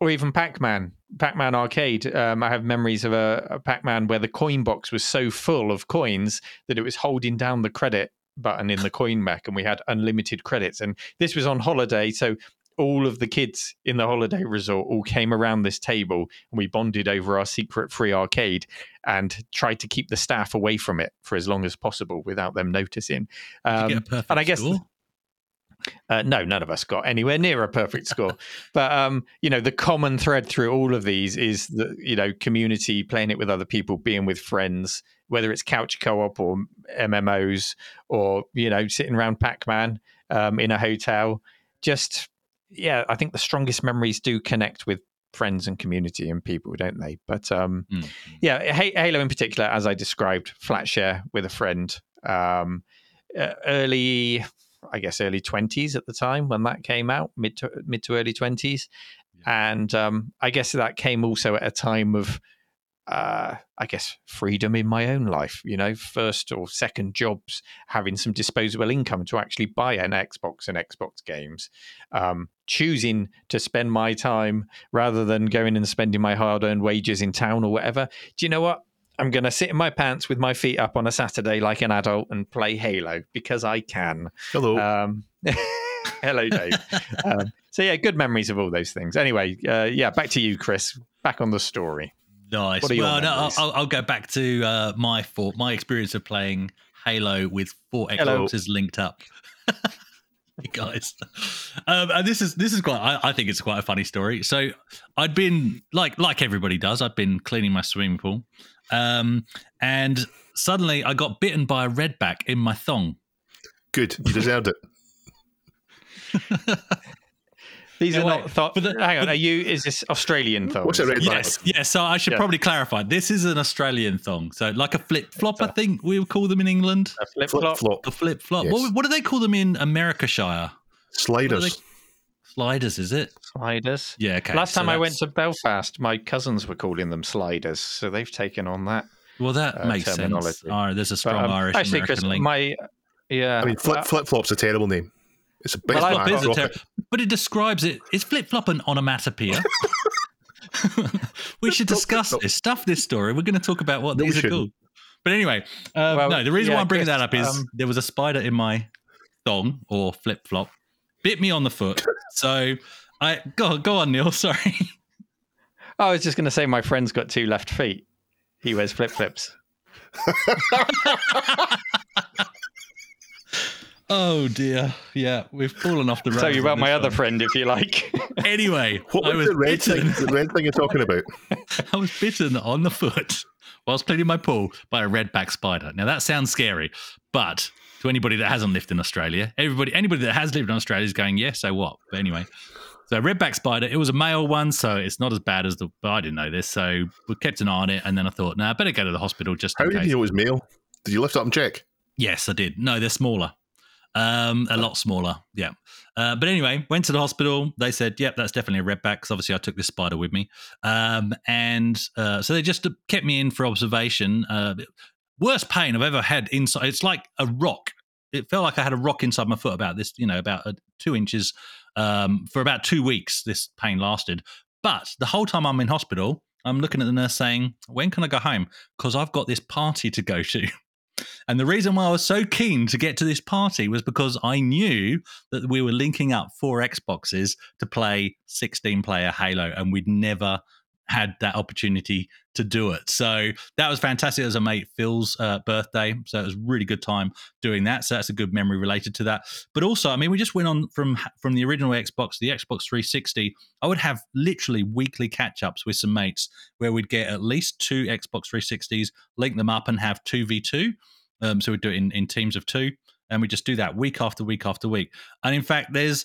or even Pac-Man, Pac-Man Arcade. Um, I have memories of a, a Pac-Man where the coin box was so full of coins that it was holding down the credit button in the coin mech, and we had unlimited credits. And this was on holiday, so all of the kids in the holiday resort all came around this table and we bonded over our secret free arcade and tried to keep the staff away from it for as long as possible without them noticing. Um, and I guess. Uh, no, none of us got anywhere near a perfect score. but um, you know, the common thread through all of these is the you know community, playing it with other people, being with friends, whether it's couch co-op or MMOs or you know sitting around Pac-Man um, in a hotel. Just yeah, I think the strongest memories do connect with friends and community and people, don't they? But um, mm-hmm. yeah, Halo in particular, as I described, flat share with a friend, um, early, I guess, early twenties at the time when that came out, mid to mid to early twenties, yeah. and um, I guess that came also at a time of uh, I guess, freedom in my own life, you know, first or second jobs, having some disposable income to actually buy an Xbox and Xbox games, um, choosing to spend my time rather than going and spending my hard earned wages in town or whatever. Do you know what? I'm going to sit in my pants with my feet up on a Saturday like an adult and play Halo because I can. Hello. Um, hello, Dave. um, so, yeah, good memories of all those things. Anyway, uh, yeah, back to you, Chris. Back on the story. Nice. Well, no, I'll, I'll, go back to uh, my four, my experience of playing Halo with four Xboxes linked up. guys, um, and this is this is quite. I, I, think it's quite a funny story. So I'd been like like everybody does. I'd been cleaning my swimming pool, um, and suddenly I got bitten by a redback in my thong. Good, you deserved it. These yeah, are wait, not thought. The, hang on, are you? Is this Australian thong? What's a red Yes, yes. So I should yeah. probably clarify. This is an Australian thong. So like a flip flop, I think we would call them in England. A flip flop. A flip flop. Yes. What, what, do they call them in Americashire? Sliders. Sliders, is it? Sliders. Yeah. Okay. Last so time that's... I went to Belfast, my cousins were calling them sliders, so they've taken on that. Well, that uh, makes sense. All right, there's a strong but, um, Irish actually, American Chris, link. My yeah, I mean, flip flip flop's a terrible name. It's a bit Well, I- a is a ter- but it describes it. it. Is flip flop an onomatopoeia? we should discuss this. Stuff this story. We're going to talk about what No, these are shouldn't. called. But anyway, um, Well, no. The reason yeah, why I'm bringing Chris, that up is um, there was a spider in my thong or flip flop, bit me on the foot. So I go go on, Neil. Sorry. I was just going to say my friend's got two left feet. He wears flip flips. Oh dear. Yeah, we've fallen off the road. Tell you about my this other friend if you like. Anyway, What I was, was the red bitten. thing? The red thing you're talking about? I was bitten on the foot whilst cleaning my pool by a redback spider. Now that sounds scary, but to anybody that hasn't lived in Australia, everybody, anybody that has lived in Australia is going, yeah, so what? But anyway, so redback spider, it was a male one, so it's not as bad as the. But I didn't know this, so we kept an eye on it, and then I thought, nah, I better go to the hospital just How in did you know it was male? Did you lift up and check? Yes, I did. No, they're smaller. Um, a lot smaller. Yeah. Uh, but anyway, went to the hospital. They said, "Yep, that's definitely a redback." Because obviously, I took this spider with me, um, and uh, so they just kept me in for observation. Uh, worst pain I've ever had inside. It's like a rock. It felt like I had a rock inside my foot. About this, you know, about uh, two inches um, for about two weeks. This pain lasted, but the whole time I'm in hospital, I'm looking at the nurse saying, "When can I go home?" Because I've got this party to go to. And the reason why I was so keen to get to this party was because I knew that we were linking up four Xboxes to play 16 player Halo, and we'd never had that opportunity to do it. So that was fantastic. It was a mate Phil's uh, birthday. So it was a really good time doing that. So that's a good memory related to that. But also, I mean, we just went on from from the original Xbox, the Xbox 360. I would have literally weekly catch ups with some mates where we'd get at least two Xbox 360s, link them up, and have 2v2. Um, so we'd do it in, in teams of two, and we just do that week after week after week. And in fact, there's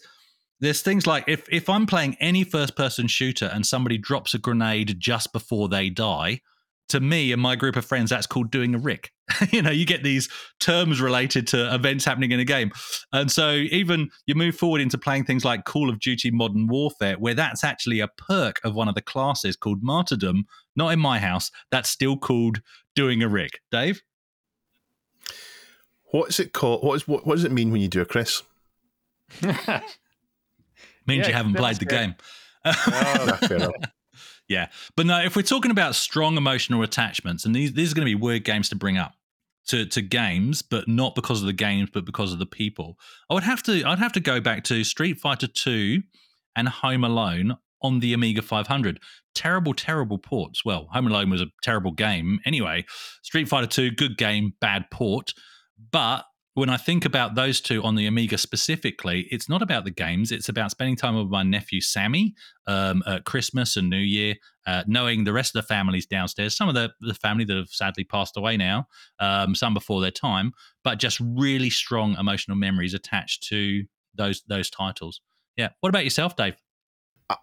there's things like if if I'm playing any first person shooter and somebody drops a grenade just before they die, to me and my group of friends, that's called doing a rick. you know, you get these terms related to events happening in a game. And so even you move forward into playing things like Call of Duty Modern Warfare, where that's actually a perk of one of the classes called Martyrdom, not in my house, that's still called doing a rick. Dave? What is it called? What is what, what does it mean when you do a Chris? Means Yeah, you haven't played the great. game. Fair. Yeah, but no, if we're talking about strong emotional attachments, and these these are going to be weird games to bring up to to games, but not because of the games, but because of the people. I would have to I'd have to go back to Street Fighter Two and Home Alone on the Amiga 500. Terrible, terrible ports. Well, Home Alone was a terrible game anyway. Street Fighter Two, good game, bad port. But when I think about those two on the Amiga specifically, it's not about the games. It's about spending time with my nephew Sammy um, at Christmas and New Year, uh, knowing the rest of the families downstairs. Some of the, the family that have sadly passed away now, um, some before their time, but just really strong emotional memories attached to those those titles. Yeah. What about yourself, Dave?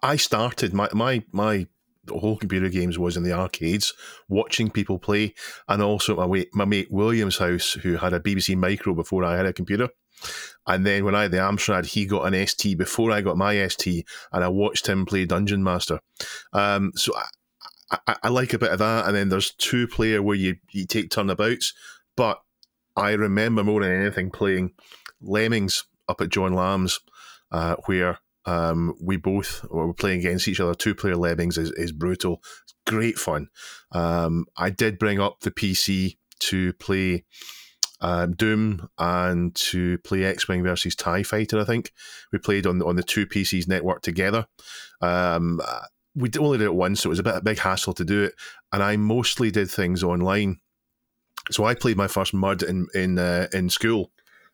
I- started my my my whole computer games was in the arcades, watching people play, and also my mate, my mate William's house, who had a BBC Micro before I had a computer. And then when I had the Amstrad, he got an ST before I got my ST, and I watched him play Dungeon Master. Um, so I, I, I like a bit of that. And then there's two player where you you take turnabouts, but I remember more than anything playing Lemmings up at John Lamb's, uh, where um, we both were playing against each other. Two player Lemmings is, is brutal. It's great fun. Um, I did bring up the PC to play um, Doom and to play X Wing versus Tie Fighter. I think we played on on the two PCs network together. Um, we only did it once, so it was a bit of a big hassle to do it. And I mostly did things online. So I played my first Mud in in uh, in school.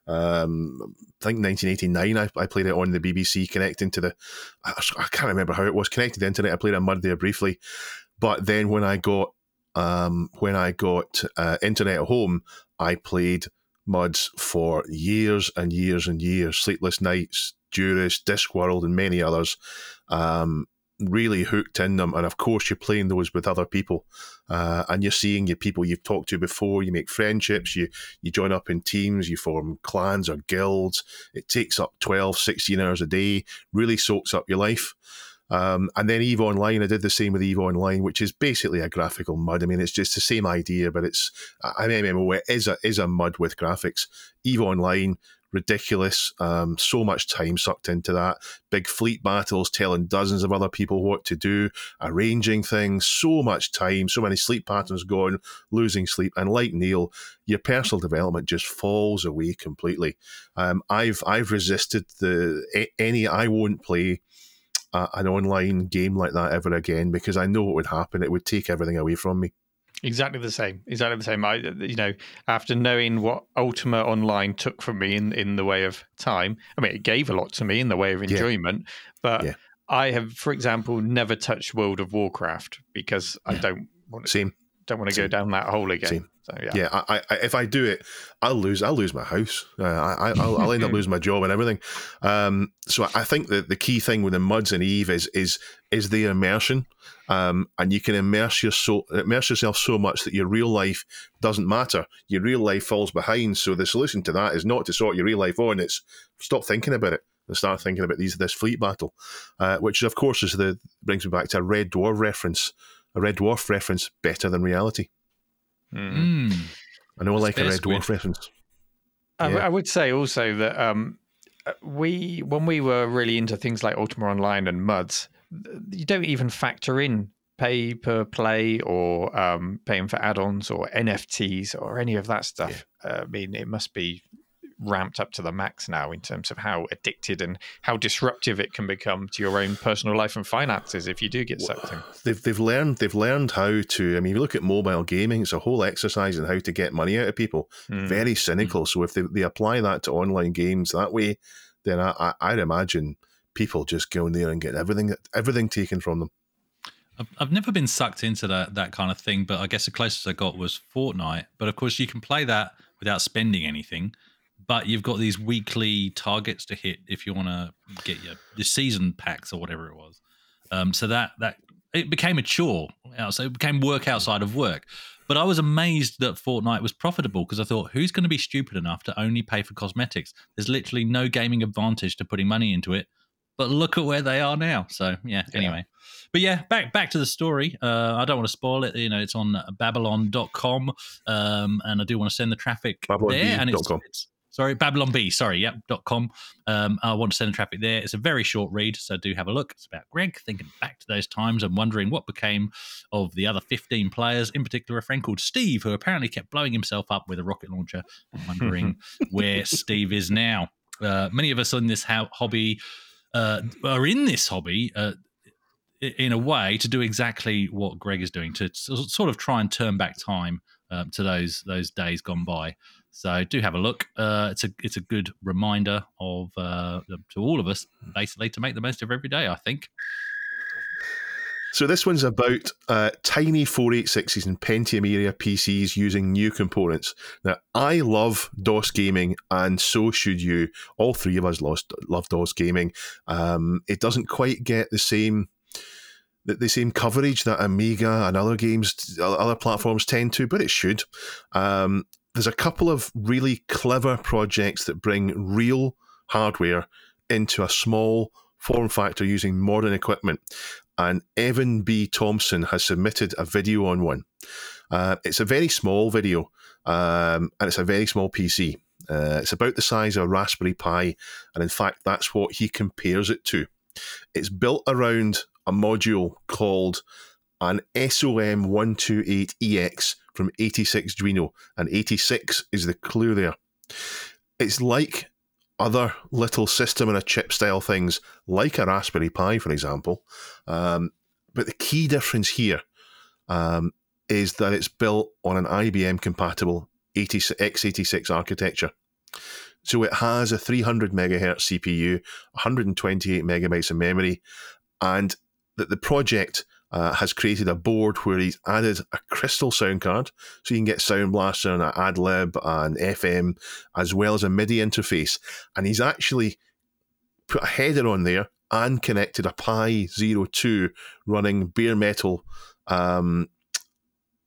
Um, I think 1989. I, I played it on the BBC, connecting to the. I, I can't remember how it was connected to the internet. I played a Mud there briefly, but then when I got um, when I got uh, internet at home, I played Muds for years and years and years. Sleepless Nights, Duris, Discworld, and many others. Um, really hooked in them, and of course, you're playing those with other people, uh, and you're seeing your people you've talked to before. You make friendships. You you join up in teams. You form clans or guilds. It takes up 12, 16 hours a day. Really soaks up your life. Um, and then Eve Online, I did the same with Eve Online, which is basically a graphical mud. I mean, it's just the same idea, but it's an MMO. It is a is a mud with graphics. Eve Online, ridiculous. Um, so much time sucked into that. Big fleet battles, telling dozens of other people what to do, arranging things. So much time, so many sleep patterns gone, losing sleep. And like Neil, your personal development just falls away completely. Um, I've I've resisted the any. I won't play an online game like that ever again because I know what would happen. It would take everything away from me. Exactly the same. Exactly the same. I, you know, after knowing what Ultima Online took from me in, in the way of time, I mean, it gave a lot to me in the way of enjoyment, but Yeah. I have, for example, never touched World of Warcraft because I don't want to, Same. don't want to go down that hole again. Same. So yeah, Yeah, I, I, if I do it, I'll lose. I'll lose my house. Uh, I, I- I'll, I'll end up losing my job and everything. Um, so I think that the key thing with the muds and Eve is is is the immersion, um, and you can immerse your so immerse yourself so much that your real life doesn't matter. Your real life falls behind. So the solution to that is not to sort your real life on. It's stop thinking about it and start thinking about these this fleet battle, uh, which of course is the brings me back to a Red Dwarf reference. A Red Dwarf reference better than reality. Mm. I know I like a Red Squid. Dwarf reference. I, Yeah. I would say also that um, uh, we, when we were really into things like Ultima Online and MUDs, th- you don't even factor in pay per play or um, paying for add-ons or NFTs or any of that stuff. Uh, I mean, it must be ramped up to the max now in terms of how addicted and how disruptive it can become to your own personal life and finances if you do get sucked in. they've they've learned they've learned how to. I mean, if you look at mobile gaming, it's a whole exercise in how to get money out of people. Mm. Very cynical. So if they, they apply that to online games that way, then I, I I'd imagine people just go in there and get everything everything taken from them. I've, I've never been sucked into that that kind of thing, but I guess the closest I got was Fortnite. But of course, you can play that without spending anything. But you've got these weekly targets to hit if you want to get your, season packs or whatever it was. Um, so that that it became a chore. So it became work outside of work. But I was amazed that Fortnite was profitable because I thought, who's going to be stupid enough to only pay for cosmetics? There's literally no gaming advantage to putting money into it. But look at where they are now. So yeah. Anyway, but yeah, back back to the story. Uh, I don't want to spoil it. You know, it's on Babylon.com, um, and I do want to send the traffic there. And it's, it's sorry, Babylon Bee. Sorry, yep. dot com. Um, I want to send the traffic there. It's a very short read, so do have a look. It's about Greg thinking back to those times and wondering what became of the other 15 players, in particular a friend called Steve, who apparently kept blowing himself up with a rocket launcher, and wondering where Steve is now. Uh, many of us in this ho- hobby uh, are in this hobby uh, in a way to do exactly what Greg is doing to sort of try and turn back time um, to those those days gone by. So do have a look. Uh, it's a it's a good reminder of uh, to all of us basically to make the most of every day. I think. So this one's about uh, tiny 486s and Pentium area PCs using new components. Now, I love DOS gaming, and so should you. All three of us lost, love DOS gaming. Um, it doesn't quite get the same the, same coverage that Amiga and other games, other platforms tend to, but it should. Um, there's a couple of really clever projects that bring real hardware into a small form factor using modern equipment and Evan B. Thompson has submitted a video on one. Uh, it's a very small video, um, and it's a very small PC. Uh, it's about the size of a Raspberry Pi, and in fact, that's what he compares it to. It's built around a module called an SOM 128EX from 86Duino, and 86 is the clue there. It's like other little system and a chip style things, like a Raspberry Pi, for example. Um, but the key difference here um, is that it's built on an IBM compatible 80, x86 architecture. So it has a 300 megahertz CPU, 128 megabytes of memory, and that the project uh, has created a board where he's added a crystal sound card, so you can get Sound Blaster and AdLib and FM, as well as a MIDI interface. And he's actually put a header on there and connected a Pi Zero Two running bare metal um,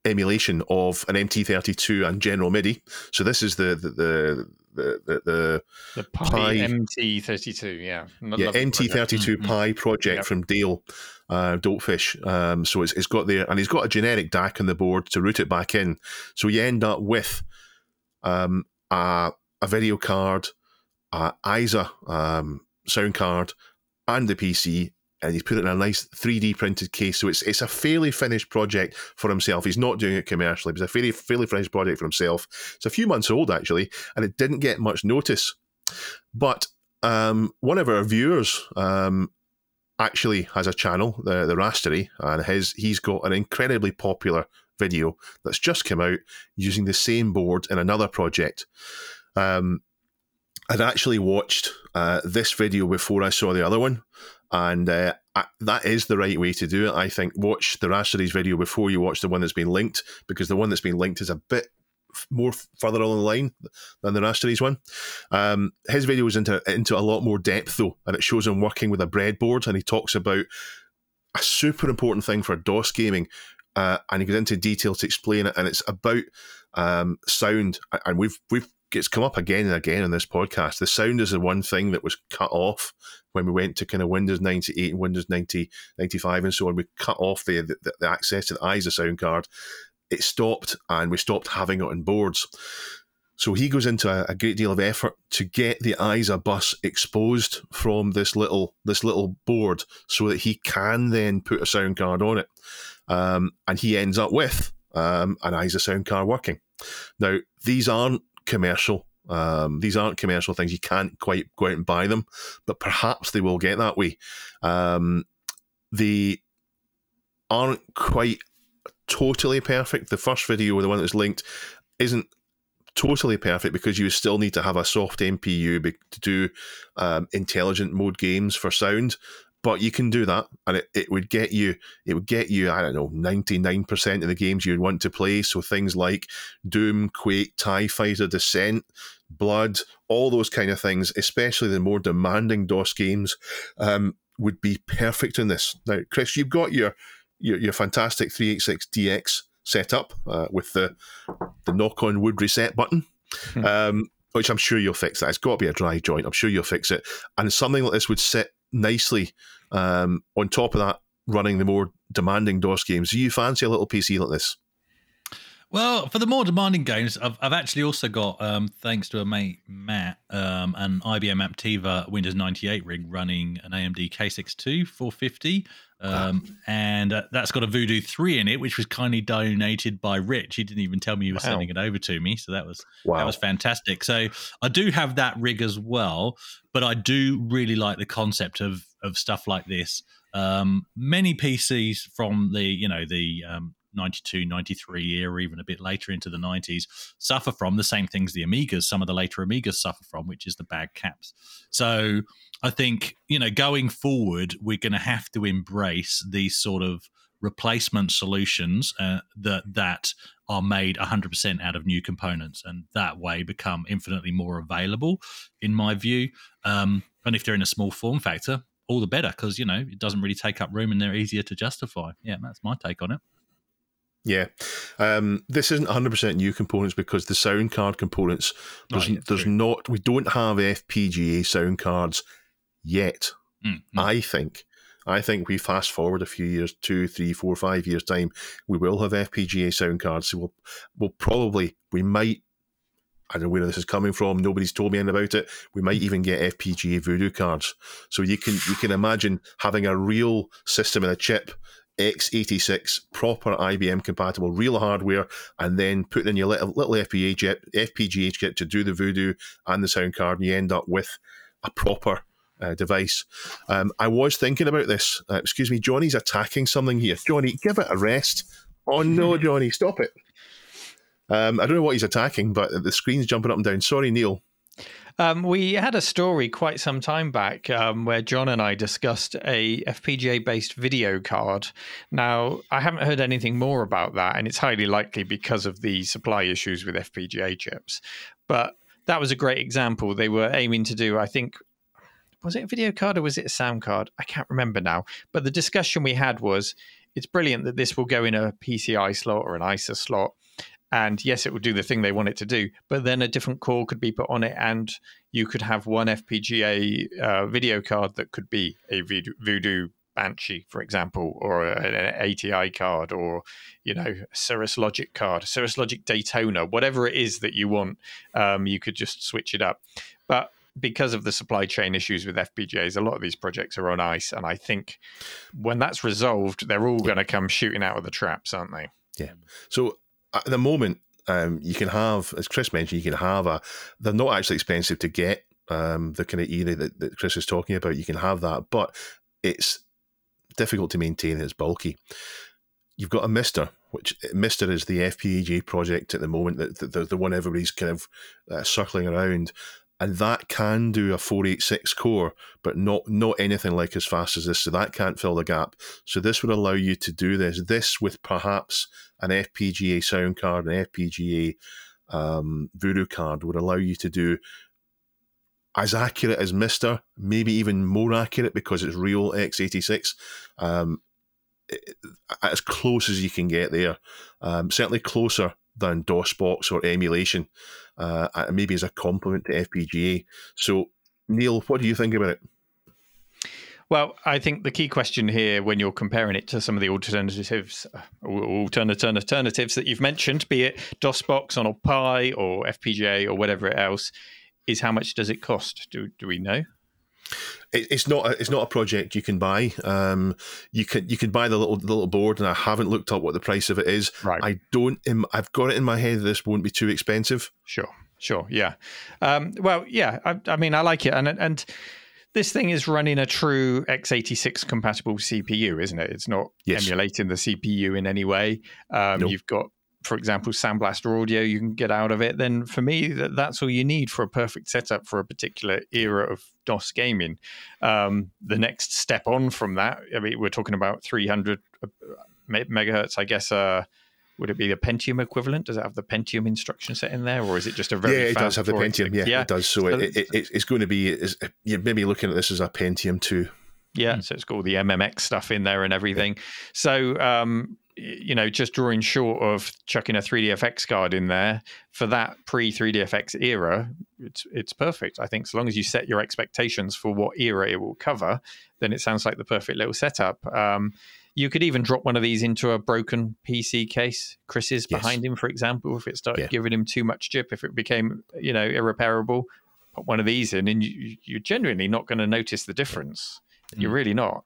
emulation of an MT32 and General MIDI. So this is the the the the, the, the The Pi, Pi- MT32, yeah. Not yeah. MT32 Mhm. Pi project Yep. from Dale uh, Dopefish. Um, so it's, it's got there, and he's got a generic DAC on the board to route it back in. So you end up with um, a, a video card, uh, ISA um, sound card and the PC, and he's put it in a nice 3D printed case. So it's it's a fairly finished project for himself. He's not doing it commercially, but it's a fairly fairly finished project for himself. It's a few months old actually, and it didn't get much notice. But um, one of our viewers um, actually has a channel, the the Rasteri, and his he's got an incredibly popular video that's just come out using the same board in another project. Um, I'd actually watched uh, this video before I saw the other one, and uh, I, that is the right way to do it. I think watch the Rasteri's video before you watch the one that's been linked, because the one that's been linked is a bit more further along the line than the Rasteri's one. Um, his video is into into a lot more depth though, and it shows him working with a breadboard, and he talks about a super important thing for DOS gaming, uh, and he goes into detail to explain it, and it's about um, sound, and we've we've it's come up again and again on this podcast. The sound is the one thing that was cut off when we went to kind of Windows 98 and Windows 90, 95 and so on. We cut off the, the, the access to the ISA sound card. It stopped and we stopped having it on boards. So he goes into a, a, great deal of effort to get the ISA bus exposed from this little this little board so that he can then put a sound card on it. Um, and he ends up with um, an ISA sound card working. Now, these aren't commercial. Um, these aren't commercial things. You can't quite go out and buy them, but perhaps they will get that way. Um, they aren't quite totally perfect. The first video, the one that's linked, isn't totally perfect because you still need to have a soft MPU to do um, intelligent mode games for sound but you can do that and it, it would get you it would get you i don't know 99% of the games you'd want to play so things like doom quake tie fighter descent blood all those kind of things especially the more demanding dos games um, would be perfect in this now chris you've got your your, your fantastic 386 dx set up uh, with the the knock on wood reset button hmm. um, which I'm sure you'll fix that. It's got to be a dry joint. I'm sure you'll fix it. And something like this would sit nicely um, on top of that, running the more demanding DOS games. Do you fancy a little PC like this? Well, for the more demanding games, I've, I've actually also got, um, thanks to a mate Matt, um, an IBM Aptiva Windows 98 rig running an AMD K62 450. Um, and uh, that's got a Voodoo 3 in it, which was kindly donated by Rich. He didn't even tell me he was wow. sending it over to me. So that was wow. that was fantastic. So I do have that rig as well, but I do really like the concept of of stuff like this. Um, many PCs from the you know the um, 92, 93 era, even a bit later into the 90s, suffer from the same things the Amigas, some of the later Amigas suffer from, which is the bad caps. So I think, you know, going forward, we're going to have to embrace these sort of replacement solutions uh, that that are made 100% out of new components and that way become infinitely more available in my view. Um, and if they're in a small form factor all the better because you know it doesn't really take up room and they're easier to justify. Yeah that's my take on it yeah, um, this isn't 100% new components because the sound card components there's, oh, yeah, there's not we don't have FPGA sound cards yet. Mm-hmm. I think. I think we fast forward a few years, two, three, four, five years time, we will have FPGA sound cards. So we'll we'll probably we might I don't know where this is coming from. Nobody's told me anything about it. We might even get FPGA Voodoo cards. So you can you can imagine having a real system in a chip x86 proper IBM compatible real hardware, and then putting in your little, little FPGA chip, FPGA chip to do the Voodoo and the sound card, and you end up with a proper uh, device. Um, I was thinking about this. Uh, excuse me, Johnny's attacking something here. Johnny, give it a rest. Oh no, Johnny, stop it. Um, I don't know what he's attacking, but the screen's jumping up and down. Sorry, Neil. Um, we had a story quite some time back um, where John and I discussed a FPGA based video card. Now, I haven't heard anything more about that, and it's highly likely because of the supply issues with FPGA chips. But that was a great example. They were aiming to do, I think, was it a video card or was it a sound card? I can't remember now. But the discussion we had was it's brilliant that this will go in a PCI slot or an ISA slot and yes, it would do the thing they want it to do, but then a different core could be put on it, and you could have one FPGA uh, video card that could be a Voodoo Banshee, for example, or an ATI card, or you know, Cirrus Logic card, Cirrus Logic Daytona, whatever it is that you want, um, you could just switch it up. But because of the supply chain issues with FPGAs, a lot of these projects are on ice, and I think when that's resolved, they're all going to come shooting out of the traps, aren't they? Yeah. So at the moment, um, you can have, as Chris mentioned, you can have a. They're not actually expensive to get. Um, the kind of era that, that Chris is talking about, you can have that, but it's difficult to maintain. It's bulky. You've got a MiSTer, which MiSTer is the FPGA project at the moment, that the, the, the one everybody's kind of uh, circling around, and that can do a 486 core, but not not anything like as fast as this. So that can't fill the gap. So this would allow you to do this. This with perhaps an FPGA sound card, an FPGA um, Voodoo card would allow you to do as accurate as MiSTer, maybe even more accurate because it's real x86. Um, as close as you can get there. Um, certainly closer than DOSBox or emulation, uh, maybe as a complement to FPGA. So, Neil, what do you think about it? Well, I think the key question here, when you're comparing it to some of the alternatives, uh, alternate alternatives that you've mentioned, be it DOSBox on a Pi or FPGA or whatever else, is how much does it cost? Do do we know? It's not a, it's not a project you can buy. Um, you can you can buy the little the little board, and I haven't looked up what the price of it is. Right. I don't. I've got it in my head. This won't be too expensive. Sure. Sure. Yeah. Um, well, yeah. I, I, mean, I like it, and and this thing is running a true x86 compatible CPU, isn't it? It's not yes. emulating the CPU in any way. Um, nope. You've got for example, Sound Blaster audio you can get out of it, then for me, that, that's all you need for a perfect setup for a particular era of DOS gaming. Um, the next step on from that, I mean, we're talking about 300 uh, megahertz, I guess. Uh, would it be the Pentium equivalent? Does it have the Pentium instruction set in there, or is it just a very? Yeah, it does have the Pentium. Yeah, yeah, it does. So, it, it, it's going to be. You're maybe looking at this as a Pentium two. Yeah, mm. so it's got all the MMX stuff in there and everything. Yeah. So um, you know, just drawing short of chucking a 3DFX card in there for that pre 3DFX era, it's it's perfect. I think so long as you set your expectations for what era it will cover, then it sounds like the perfect little setup. Um, you could even drop one of these into a broken PC case. Chris's yes. behind him, for example, if it started yeah. giving him too much chip, if it became you know irreparable, put one of these in, and you, you're genuinely not going to notice the difference. Mm. You're really not.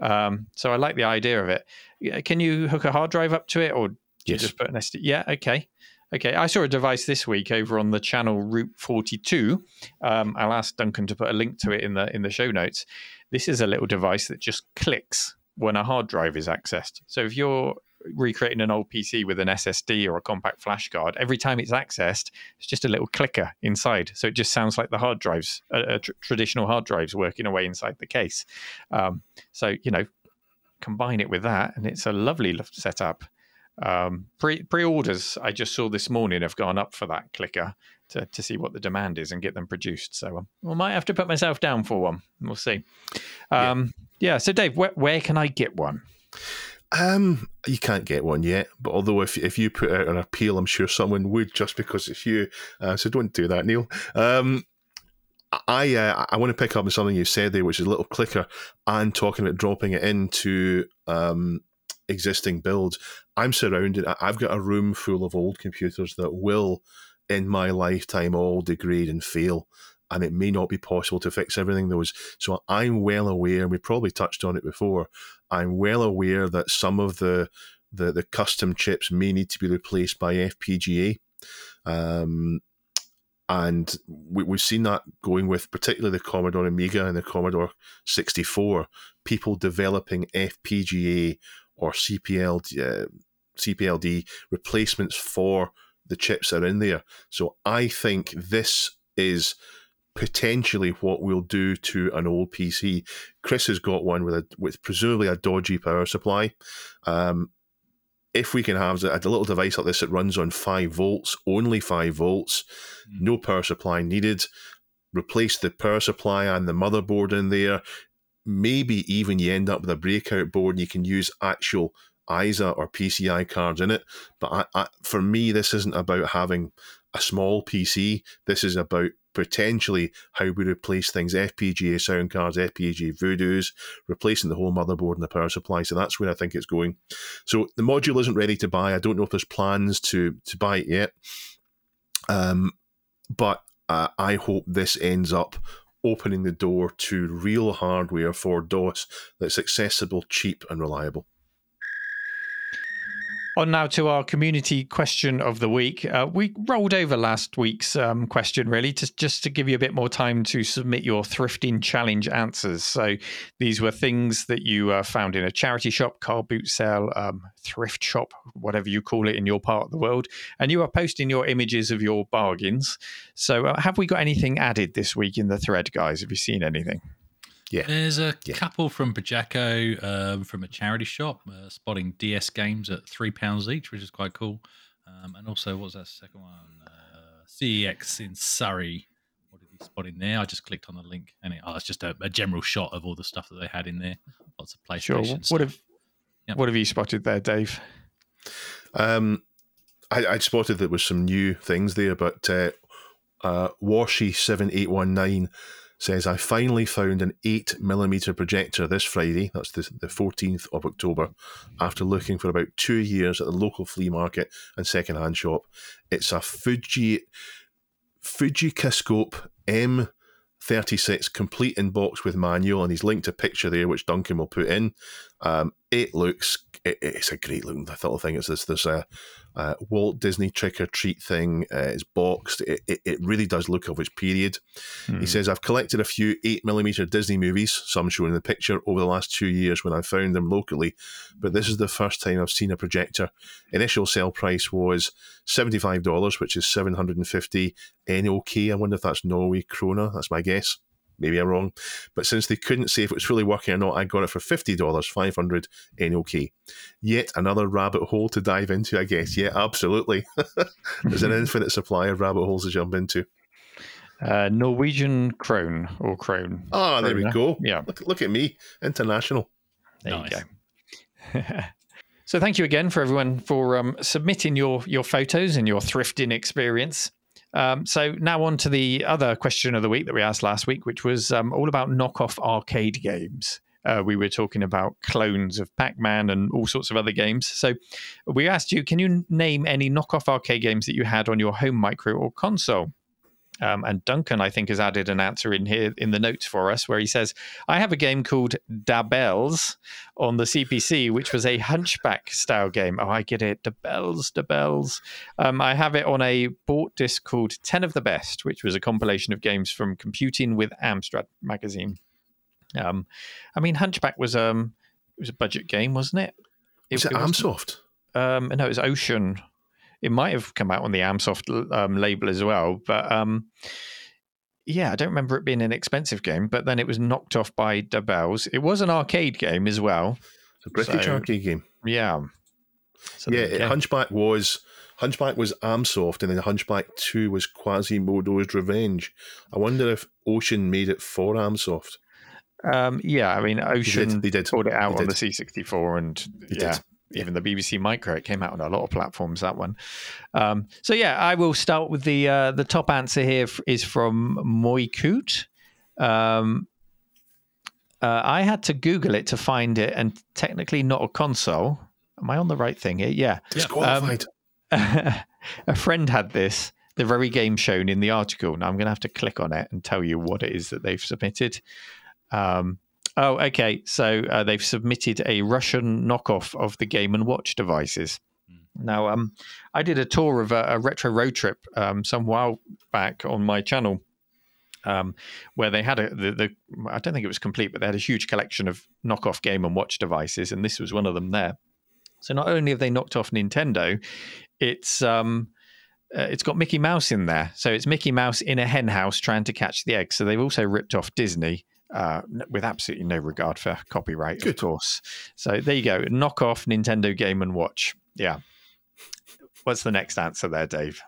Um, so I like the idea of it. Can you hook a hard drive up to it, or yes. just put an SD? Yeah, okay. Okay, I saw a device this week over on the channel Root42. Um, I'll ask Duncan to put a link to it in the in the show notes. This is a little device that just clicks when a hard drive is accessed. So if you're recreating an old PC with an SSD or a compact flash card, every time it's accessed, it's just a little clicker inside. So it just sounds like the hard drives, uh, tr- traditional hard drives working away inside the case. Um, so, you know, combine it with that, and it's a lovely setup. Um, pre orders I just saw this morning have gone up for that clicker to, to see what the demand is and get them produced. So um, I might have to put myself down for one. We'll see. Um, yeah. yeah. So Dave, where, where can I get one? Um, you can't get one yet, but although if if you put out an appeal, I'm sure someone would just because it's you. Uh, so don't do that, Neil. Um, I uh, I want to pick up on something you said there, which is a little clicker, and talking about dropping it into um, existing builds. I'm surrounded. I've got a room full of old computers that will, in my lifetime, all degrade and fail and it may not be possible to fix everything those. So I'm well aware, and we probably touched on it before. I'm well aware that some of the the, the custom chips may need to be replaced by FPGA. Um, and we, have seen that going with particularly the Commodore Amiga and the Commodore 64, people developing FPGA or CPL, uh, CPLD replacements for the chips that are in there. So I think this is potentially what we'll do to an old PC. Chris has got one with a with presumably a dodgy power supply. Um, if we can have a, a, little device like this that runs on five volts, only five volts, mm. no power supply needed, replace the power supply and the motherboard in there. Maybe even you end up with a breakout board and you can use actual ISA or PCI cards in it. But I, I, for me, this isn't about having a small PC. This is about potentially how we replace things FPGA sound cards, FPGA Voodoos, replacing the whole motherboard and the power supply. So that's where I think it's going. So the module isn't ready to buy. I don't know if there's plans to to buy it yet. Um, but uh, I hope this ends up opening the door to real hardware for DOS that's accessible, cheap, and reliable. On now to our community question of the week. Uh, we rolled over last week's um, question, really, just, just to give you a bit more time to submit your thrifting challenge answers. So these were things that you uh, found in a charity shop, car boot sale, um, thrift shop, whatever you call it in your part of the world. And you are posting your images of your bargains. So uh, have we got anything added this week in the thread, guys? Have you seen anything? Yeah. There's a Yeah. couple from Bajako um, from a charity shop uh, spotting DS games at three pounds each, which is quite cool. Um, and also, what was that second one? Uh, CEX in Surrey. What did he spot in there? I just clicked on the link, and it, oh, it's just a, a general shot of all the stuff that they had in there. Lots of PlayStation. Sure. stuff. What have Yep. what have you spotted there, Dave? Um, I, I spotted there was some new things there, but uh, uh, Washy7819 says, I finally found an 8mm projector this Friday, that's the, the 14th of October, after looking for about two years at the local flea market and second-hand shop. It's a Fuji Fujicascope M36 complete in box with manual, and he's linked a picture there, which Duncan will put in. Um, it looks, it, it's a great looking little thing. It's this this uh, uh, Walt Disney trick or treat thing. Uh, it's boxed. It, it, it really does look of its period. Hmm. He says, I've collected a few eight millimeter Disney movies, some shown in the picture, over the last two years when I found them locally, but this is the first time I've seen a projector. Initial sale price was $75, which is 750 NOK. I wonder if that's Norway krona. That's my guess. Maybe I'm wrong. But since they couldn't say if it was really working or not, I got it for $50, 500 NOK. Yet another rabbit hole to dive into, I guess. Yeah, absolutely. There's an infinite supply of rabbit holes to jump into. Uh, Norwegian krone or krone. Ah, there we go. Yeah. Look, look at me, international. There Nice. you go. so thank you again for everyone for um, submitting your your photos and your thrifting experience. Um, so now on to the other question of the week that we asked last week, which was um, all about knockoff arcade games. Uh, we were talking about clones of Pac-Man and all sorts of other games. So we asked you, can you name any knockoff arcade games that you had on your home micro or console? Um, and Duncan, I think, has added an answer in here in the notes for us where he says, I have a game called Dabels on the CPC, which was a hunchback style game. Oh, I get it. Dabels, Dabels. Um, I have it on a bought disc called 10 of the Best, which was a compilation of games from Computing with Amstrad magazine. Um, I mean, Hunchback was um, it was a budget game, wasn't it? it, wasn't- Amsoft? um, no, it was Ocean. It might have come out on the Amsoft um, label as well, but um, yeah, I don't remember it being an expensive game. But then it was knocked off by Dabels. It was an arcade game as well. It's a British So- arcade game. Yeah. So yeah, go. Hunchback was Hunchback was Amsoft, and then Hunchback Two was Quasimodo's Revenge. I wonder if Ocean made it for Amsoft. um, yeah. I mean, Ocean they did. They pulled it out They on the. C64, and They yeah. did. Even the BBC Micro, it came out on a lot of platforms. That one, um, so yeah, I will start with the uh, the top answer here is from Moikut. Um, uh, I had to Google it to find it, and technically not a console. Am I on the right thing here? Yeah. Disqualified. a friend had this, the very game shown in the article. Now I'm going to have to click on it and tell you what it is that they've submitted. Um, oh, okay. So uh, they've submitted a Russian knockoff of the Game and Watch devices. Now, um, I did a tour of a, a retro road trip um, some while back on my channel, um, where they had a the, the I don't think it was complete, but they had a huge collection of knockoff Game and Watch devices, and this was one of them there. So not only have they knocked off Nintendo, it's um, uh, it's got Mickey Mouse in there. So it's Mickey Mouse in a hen house trying to catch the egg. So they've also ripped off Disney. Uh, with absolutely no regard for copyright, of course. So there you go. Knock off Nintendo Game and Watch. Yeah. What's the next answer there, Dave?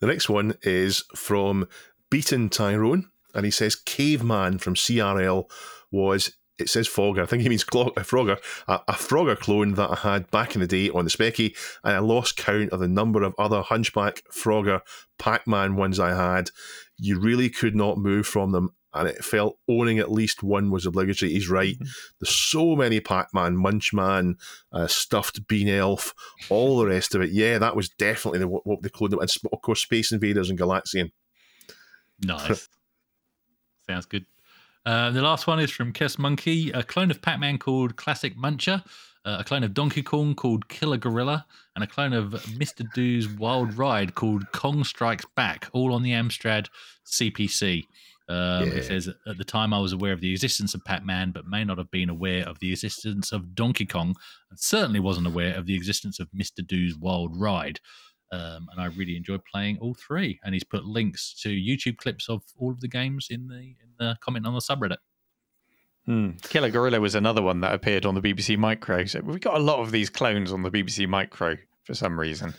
The next one is from Beaten Tyrone, and he says Caveman from CRL was. It says Frogger. I think he means a Frogger, a, a Frogger clone that I had back in the day on the Speccy, and I lost count of the number of other Hunchback, Frogger, Pac-Man ones I had. You really could not move from them, and it felt owning at least one was obligatory. He's right. There's so many Pac-Man, Munchman, uh, stuffed Bean Elf, all the rest of it. Yeah, that was definitely the, what they cloned them, and of course Space Invaders and Galaxian. Nice. Sounds good. Uh, the last one is from Kes Monkey, a clone of Pac Man called Classic Muncher, uh, a clone of Donkey Kong called Killer Gorilla, and a clone of Mr. Do's Wild Ride called Kong Strikes Back, all on the Amstrad CPC. Um, Yeah. It says, At the time, I was aware of the existence of Pac Man, but may not have been aware of the existence of Donkey Kong, and certainly wasn't aware of the existence of Mr. Do's Wild Ride. Um, and I really enjoyed playing all three. And he's put links to YouTube clips of all of the games in the in the comment on the subreddit. Hmm. Killer Gorilla was another one that appeared on the BBC Micro. So we've got a lot of these clones on the BBC Micro for some reason.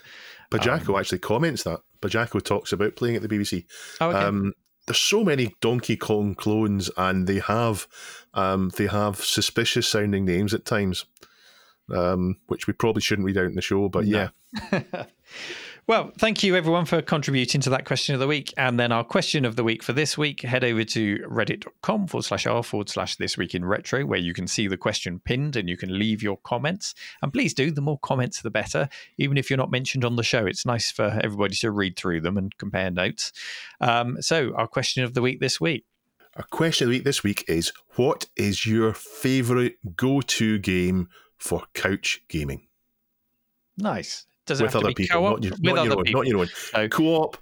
Bajako actually comments that. Bajako talks about playing at the BBC. Oh, okay. Um, there's so many Donkey Kong clones, and they have um, they have suspicious sounding names at times, um, which we probably shouldn't read out in the show. But yeah, Well, thank you everyone for contributing to that question of the week. And then our question of the week for this week, head over to reddit.com forward slash r forward slash this week in retro, where you can see the question pinned and you can leave your comments. And please do, the more comments, the better. Even if you're not mentioned on the show, it's nice for everybody to read through them and compare notes. Um, so, our question of the week this week. our question of the week this week is: What is your favourite go-to game for couch gaming Nice. Does it with have to other be people, co-op? not your, with not other your own, people. not your own. So- Co-op,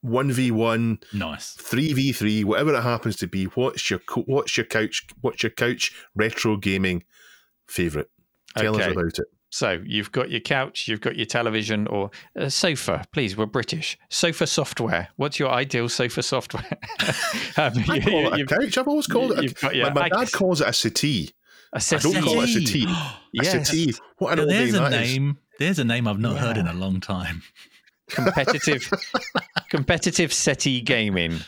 one v one, Nice. three v three, whatever it happens to be. What's your co- what's your couch? What's your couch retro gaming favourite? Tell us about it. So you've got your couch, you've got your television or a sofa. Please, we're British. Sofa software. What's your ideal sofa software? Um, I you- call it a you've- couch. I've always called it. you've A, your- my, my I dad calls it a settee. a I don't call it a settee. settee. A Yes. settee. What an Now, old name there's a that is. name. There's a name I've not heard in a long time. competitive competitive settee gaming.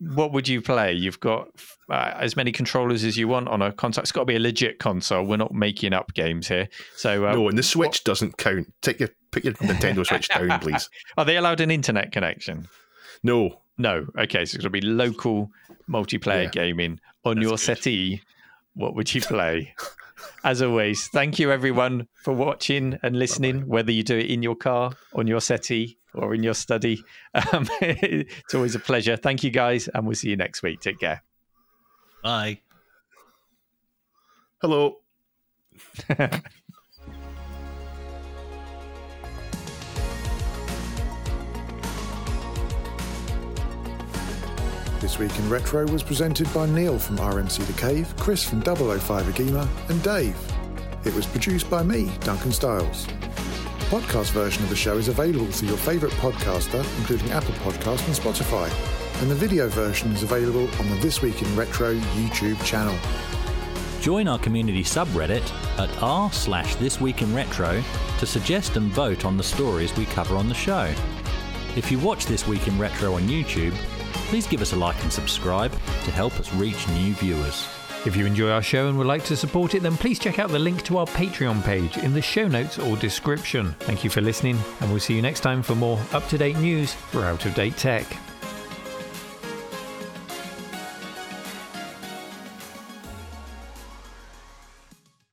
What would you play? You've got uh, as many controllers as you want on a console. It's got to be a legit console. We're not making up games here. So uh, No, and the Switch doesn't count. Take your put your Nintendo Switch down, please. are they allowed an internet connection? No, no. Okay so it's going to be local multiplayer Yeah. gaming. On your good. settee what would you play as always. Thank you everyone for watching and listening whether you do it in your car on your settee or in your study. Um, it's always a pleasure. Thank you guys and we'll see you next week. Take care. Bye. hello. This Week in Retro was presented by Neil from RMC The Cave, Chris from 005 Agema, and Dave. It was produced by me, Duncan Stiles. The podcast version of the show is available through your favourite podcaster, including Apple Podcast and Spotify. And the video version is available on the This Week in Retro YouTube channel. Join our community subreddit at r slash this week in retro to suggest and vote on the stories we cover on the show. If you watch This Week in Retro on YouTube, please give us a like and subscribe to help us reach new viewers. If you enjoy our show and would like to support it, then please check out the link to our Patreon page in the show notes or description. Thank you for listening, and we'll see you next time for more up to date news for out of date tech.